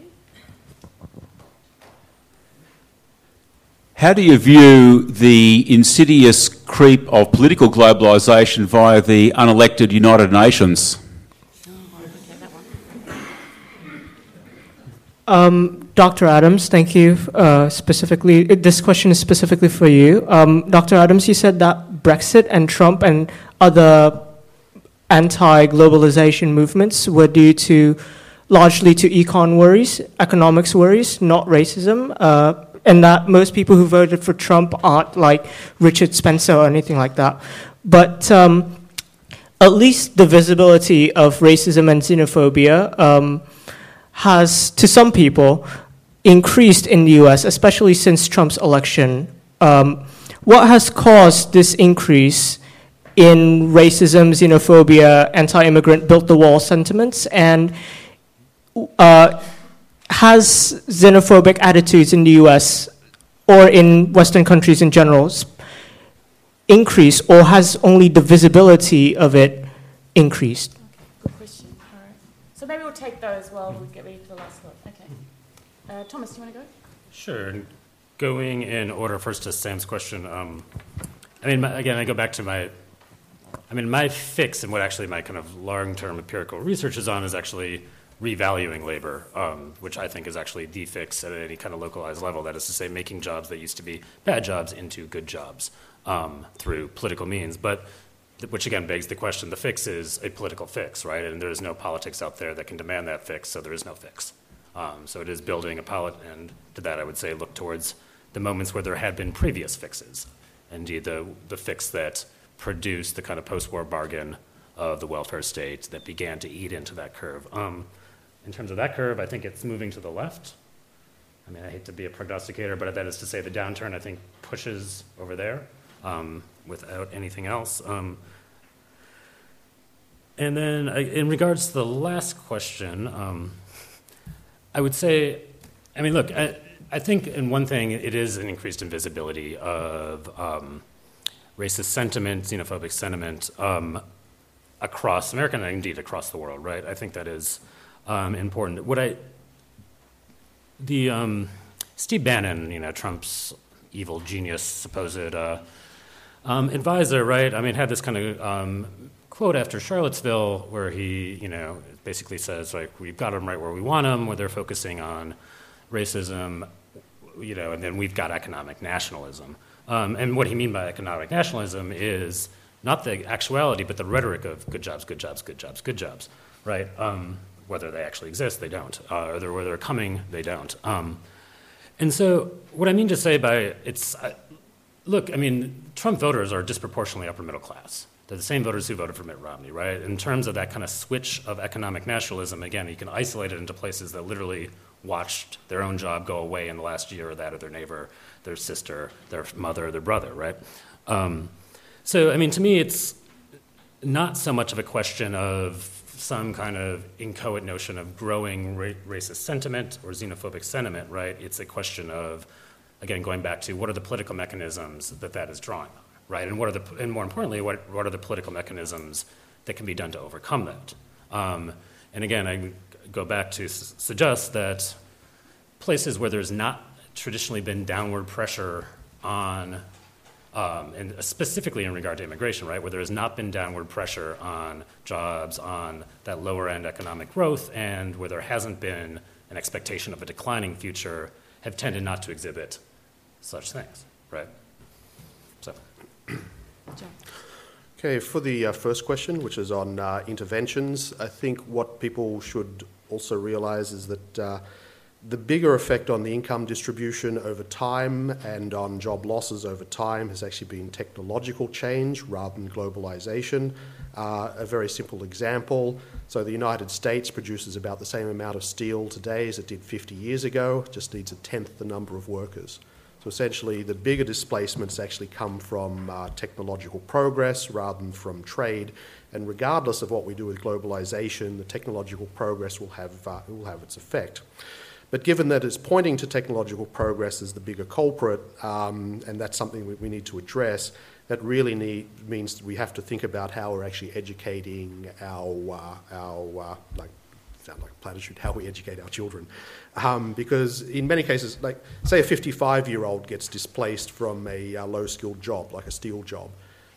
How do you view the insidious creep of political globalisation via the unelected United Nations? Um, Dr. Adams, thank you. Uh, specifically, this question is specifically for you. Um, Dr. Adams, you said that Brexit and Trump and other anti-globalization movements were due to largely to econ worries, economics worries, not racism. Uh, and that most people who voted for Trump aren't like Richard Spencer or anything like that. But um, at least the visibility of racism and xenophobia um, has, to some people, increased in the US, especially since Trump's election. Um, what has caused this increase in racism, xenophobia, anti immigrant, built the wall sentiments? And uh, has xenophobic attitudes in the US or in Western countries in general increased, or has only the visibility of it increased? Okay, good question. All right. So maybe we'll take those while we get ready for the last one. Okay. Uh, Thomas, do you want to go? Sure. Going in order first to Sam's question. Um, I mean, my, again, I go back to my. I mean, my fix and what actually my kind of long-term empirical research is on is actually revaluing labor, um, which I think is actually the fix at any kind of localized level. That is to say, making jobs that used to be bad jobs into good jobs um, through political means. But which again begs the question: the fix is a political fix, right? And there is no politics out there that can demand that fix, so there is no fix. Um, so it is building a palette, and to that I would say look towards the moments where there had been previous fixes. Indeed, the the fix that produced the kind of post-war bargain of the welfare state that began to eat into that curve. Um, in terms of that curve, I think it's moving to the left. I mean, I hate to be a prognosticator, but that is to say the downturn, I think, pushes over there um, without anything else. Um, and then, uh, in regards to the last question, um, I would say, I mean, look, I, I, think in one thing, it is an increased invisibility of um, racist sentiment, xenophobic sentiment um, across America and indeed across the world, right? I think that is um, important. What I, the um, Steve Bannon, you know, Trump's evil genius, supposed uh, um, advisor, right? I mean, had this kind of um, quote after Charlottesville where he, you know, basically says like we've got them right where we want them, where they're focusing on racism, you know, and then we've got economic nationalism. Um, and what he mean by economic nationalism is not the actuality, but the rhetoric of good jobs, good jobs, good jobs, good jobs, right? Um, whether they actually exist, they don't. Uh, or they're, where they're coming, they don't. Um, and so, what I mean to say by it's, uh, look, I mean, Trump voters are disproportionately upper middle class. They're the same voters who voted for Mitt Romney, right? In terms of that kind of switch of economic nationalism, again, you can isolate it into places that literally watched their own job go away in the last year or that of their neighbor, their sister, their mother, their brother, right? Um, so, I mean, to me, it's not so much of a question of some kind of inchoate notion of growing ra- racist sentiment or xenophobic sentiment, right? It's a question of, again, going back to what are the political mechanisms that that is drawing on, right? And what are the, and more importantly, what, what are the political mechanisms that can be done to overcome that? Um, and again, I go back to s- suggest that places where there's not traditionally been downward pressure on um, and specifically in regard to immigration, right, where there has not been downward pressure on jobs, on that lower end economic growth, and where there hasn't been an expectation of a declining future, have tended not to exhibit such things, right? So. Okay, for the uh, first question, which is on uh, interventions, I think what people should also realize is that. Uh, the bigger effect on the income distribution over time and on job losses over time has actually been technological change rather than globalization. Uh, a very simple example so, the United States produces about the same amount of steel today as it did 50 years ago, just needs a tenth the number of workers. So, essentially, the bigger displacements actually come from uh, technological progress rather than from trade. And regardless of what we do with globalization, the technological progress will have, uh, will have its effect. But given that it's pointing to technological progress as the bigger culprit, um, and that's something we, we, need to address, that really need, means we have to think about how we're actually educating our, uh, our uh, like, sound like a platitude, how we educate our children. Um, because in many cases, like, say a 55 year old gets displaced from a uh, low skilled job, like a steel job.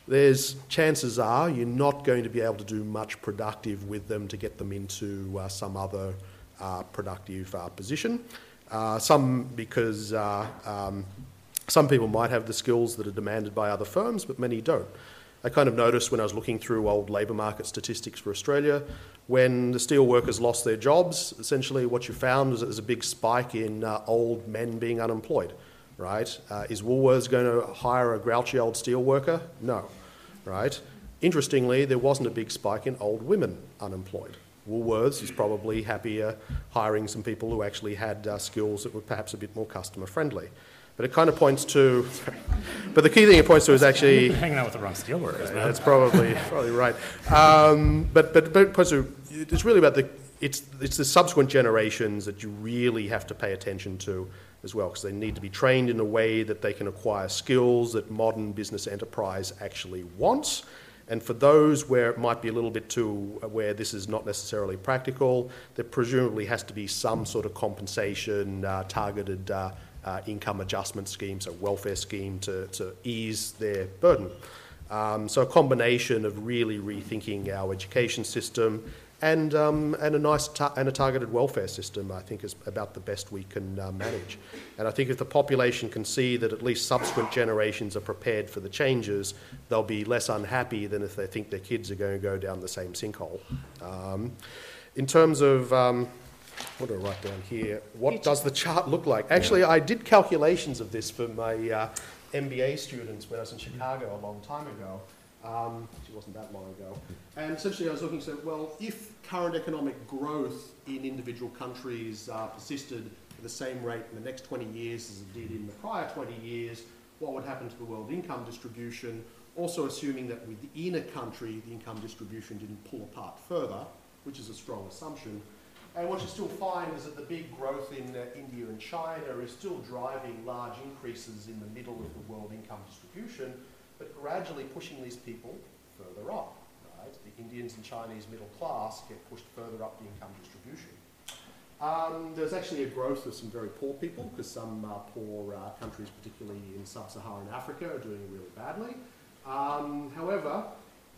There's chances are you're not going to be able to do much productive with them to get them into uh, some other uh, productive uh, position. Uh, some because um, some people might have the skills that are demanded by other firms, but many don't. I kind of noticed when I was looking through old labour market statistics for Australia, when the steel workers lost their jobs, essentially what you found was, there was a big spike in uh, old men being unemployed. right? Uh, is Woolworths going to hire a grouchy old steel worker? No, right? Interestingly, there wasn't a big spike in old women unemployed. Woolworths is probably happier hiring some people who actually had uh, skills that were perhaps a bit more customer friendly. But it kind of points to, but the key thing it points to is actually hanging out with the wrong steelworkers. man. That's probably probably right. Um, but but but it points to it's really about the it's it's the subsequent generations that you really have to pay attention to as well because they need to be trained in a way that they can acquire skills that modern business enterprise actually wants. And for those where it might be a little bit too, where this is not necessarily practical, there presumably has to be some sort of compensation, uh, targeted uh, uh, income adjustment scheme, so welfare scheme to, to ease their burden. Um, so a combination of really rethinking our education system and, um, and a nice ta- and a targeted welfare system, I think, is about the best we can uh, manage. And I think if the population can see that at least subsequent generations are prepared for the changes, they'll be less unhappy than if they think their kids are going to go down the same sinkhole. Um, in terms of um, what do I write down here? What does the chart look like? Actually, I did calculations of this for my uh, MBA students when I was in Chicago a long time ago. Um, it wasn't that long ago. And essentially, I was looking, so, well, if current economic growth in individual countries uh, persisted at the same rate in the next 20 years as it did in the prior 20 years, what would happen to the world income distribution? Also, assuming that within a country, the income distribution didn't pull apart further, which is a strong assumption. And what you still find is that the big growth in uh, India and China is still driving large increases in the middle of the world income distribution, but gradually pushing these people further up. Right? The Indians and Chinese middle class get pushed further up the income distribution. Um, there's actually a growth of some very poor people because some uh, poor uh, countries, particularly in sub-Saharan Africa, are doing really badly. Um, however,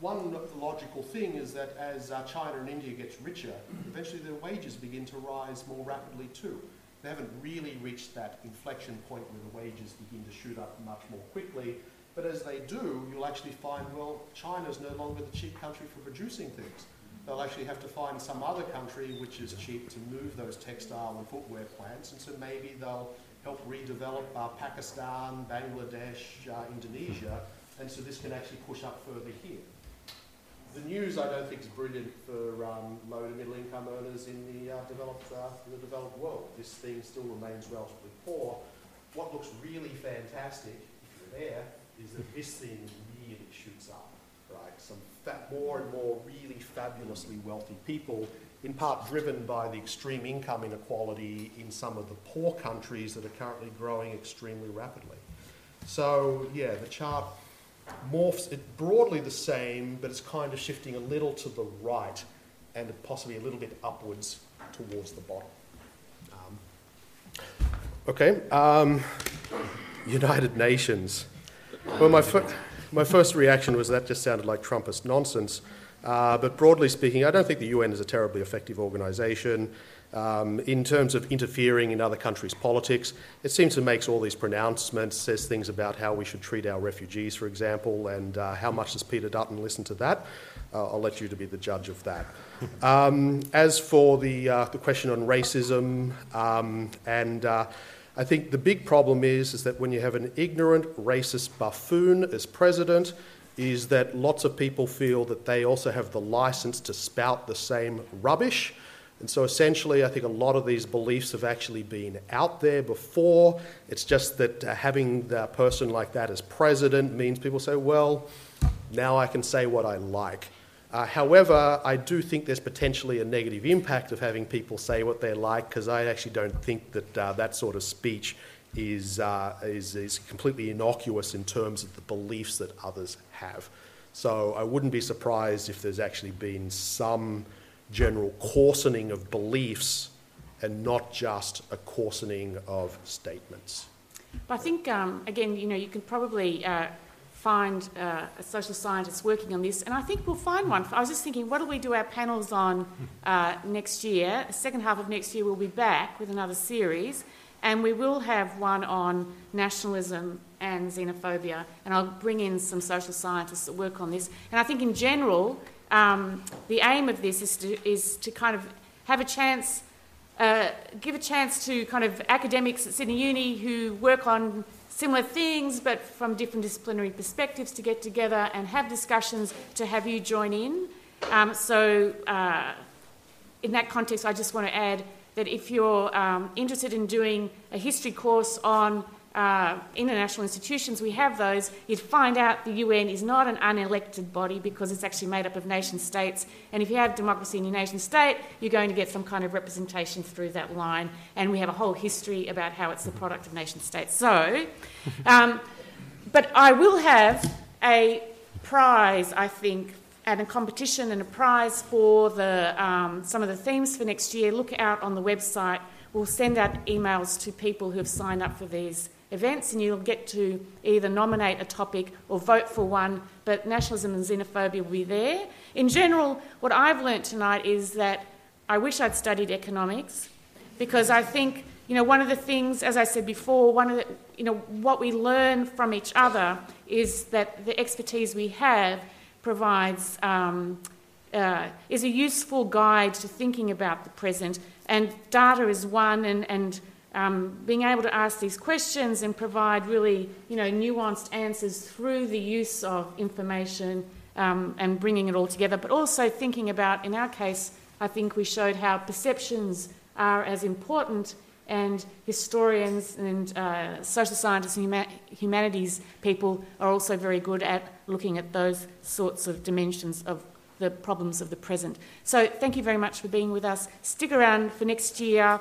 one logical thing is that as uh, China and India gets richer, eventually their wages begin to rise more rapidly too. They haven't really reached that inflection point where the wages begin to shoot up much more quickly. But as they do, you'll actually find, well, China's no longer the cheap country for producing things. They'll actually have to find some other country which is cheap to move those textile and footwear plants, and so maybe they'll help redevelop uh, Pakistan, Bangladesh, uh, Indonesia, and so this can actually push up further here. The news, I don't think, is brilliant for um, low to middle income earners in the, uh, developed, uh, in the developed world. This thing still remains relatively poor. What looks really fantastic, if you're there, is that this thing really shoots up, right? Some more and more really fabulously wealthy people, in part driven by the extreme income inequality in some of the poor countries that are currently growing extremely rapidly. So, yeah, the chart morphs it broadly the same, but it's kind of shifting a little to the right and possibly a little bit upwards towards the bottom. Um, okay, um, United Nations. Well, my, fir- my first reaction was that just sounded like Trumpist nonsense. Uh, but broadly speaking, I don't think the UN is a terribly effective organisation. Um, in terms of interfering in other countries' politics, it seems to make all these pronouncements, says things about how we should treat our refugees, for example, and uh, how much does Peter Dutton listen to that? Uh, I'll let you to be the judge of that. Um, as for the, uh, the question on racism, um, and uh, I think the big problem is, is that when you have an ignorant, racist buffoon as president, is that lots of people feel that they also have the license to spout the same rubbish. And so essentially, I think a lot of these beliefs have actually been out there before. It's just that uh, having a person like that as president means people say, well, now I can say what I like. Uh, however, I do think there's potentially a negative impact of having people say what they like because I actually don't think that uh, that sort of speech is, uh, is, is completely innocuous in terms of the beliefs that others have. So I wouldn't be surprised if there's actually been some general coarsening of beliefs and not just a coarsening of statements. But I think, um, again, you know, you can probably uh, find uh, a social scientist working on this, and I think we'll find one. I was just thinking, what do we do our panels on uh, next year? The second half of next year, we'll be back with another series, and we will have one on nationalism and xenophobia, and I'll bring in some social scientists that work on this. And I think, in general, um, the aim of this is to, is to kind of have a chance uh, give a chance to kind of academics at Sydney Uni who work on similar things but from different disciplinary perspectives to get together and have discussions to have you join in. Um, so, uh, in that context, I just want to add that if you're um, interested in doing a history course on uh, international institutions, we have those, you'd find out the UN is not an unelected body because it's actually made up of nation states. And if you have democracy in your nation state, you're going to get some kind of representation through that line. And we have a whole history about how it's the product of nation states. So, um, but I will have a prize, I think, and a competition and a prize for the, um, some of the themes for next year. Look out on the website. We'll send out emails to people who have signed up for these events, and you'll get to either nominate a topic or vote for one, but nationalism and xenophobia will be there. In general, what I've learnt tonight is that I wish I'd studied economics because I think, you know, one of the things, as I said before, one of the, you know, what we learn from each other is that the expertise we have provides. Um, uh, is a useful guide to thinking about the present, and data is one, and, and um, being able to ask these questions and provide really you know, nuanced answers through the use of information um, and bringing it all together, but also thinking about, in our case, I think we showed how perceptions are as important, and historians and uh, social scientists and huma- humanities people are also very good at looking at those sorts of dimensions of the problems of the present. So, thank you very much for being with us. Stick around for next year.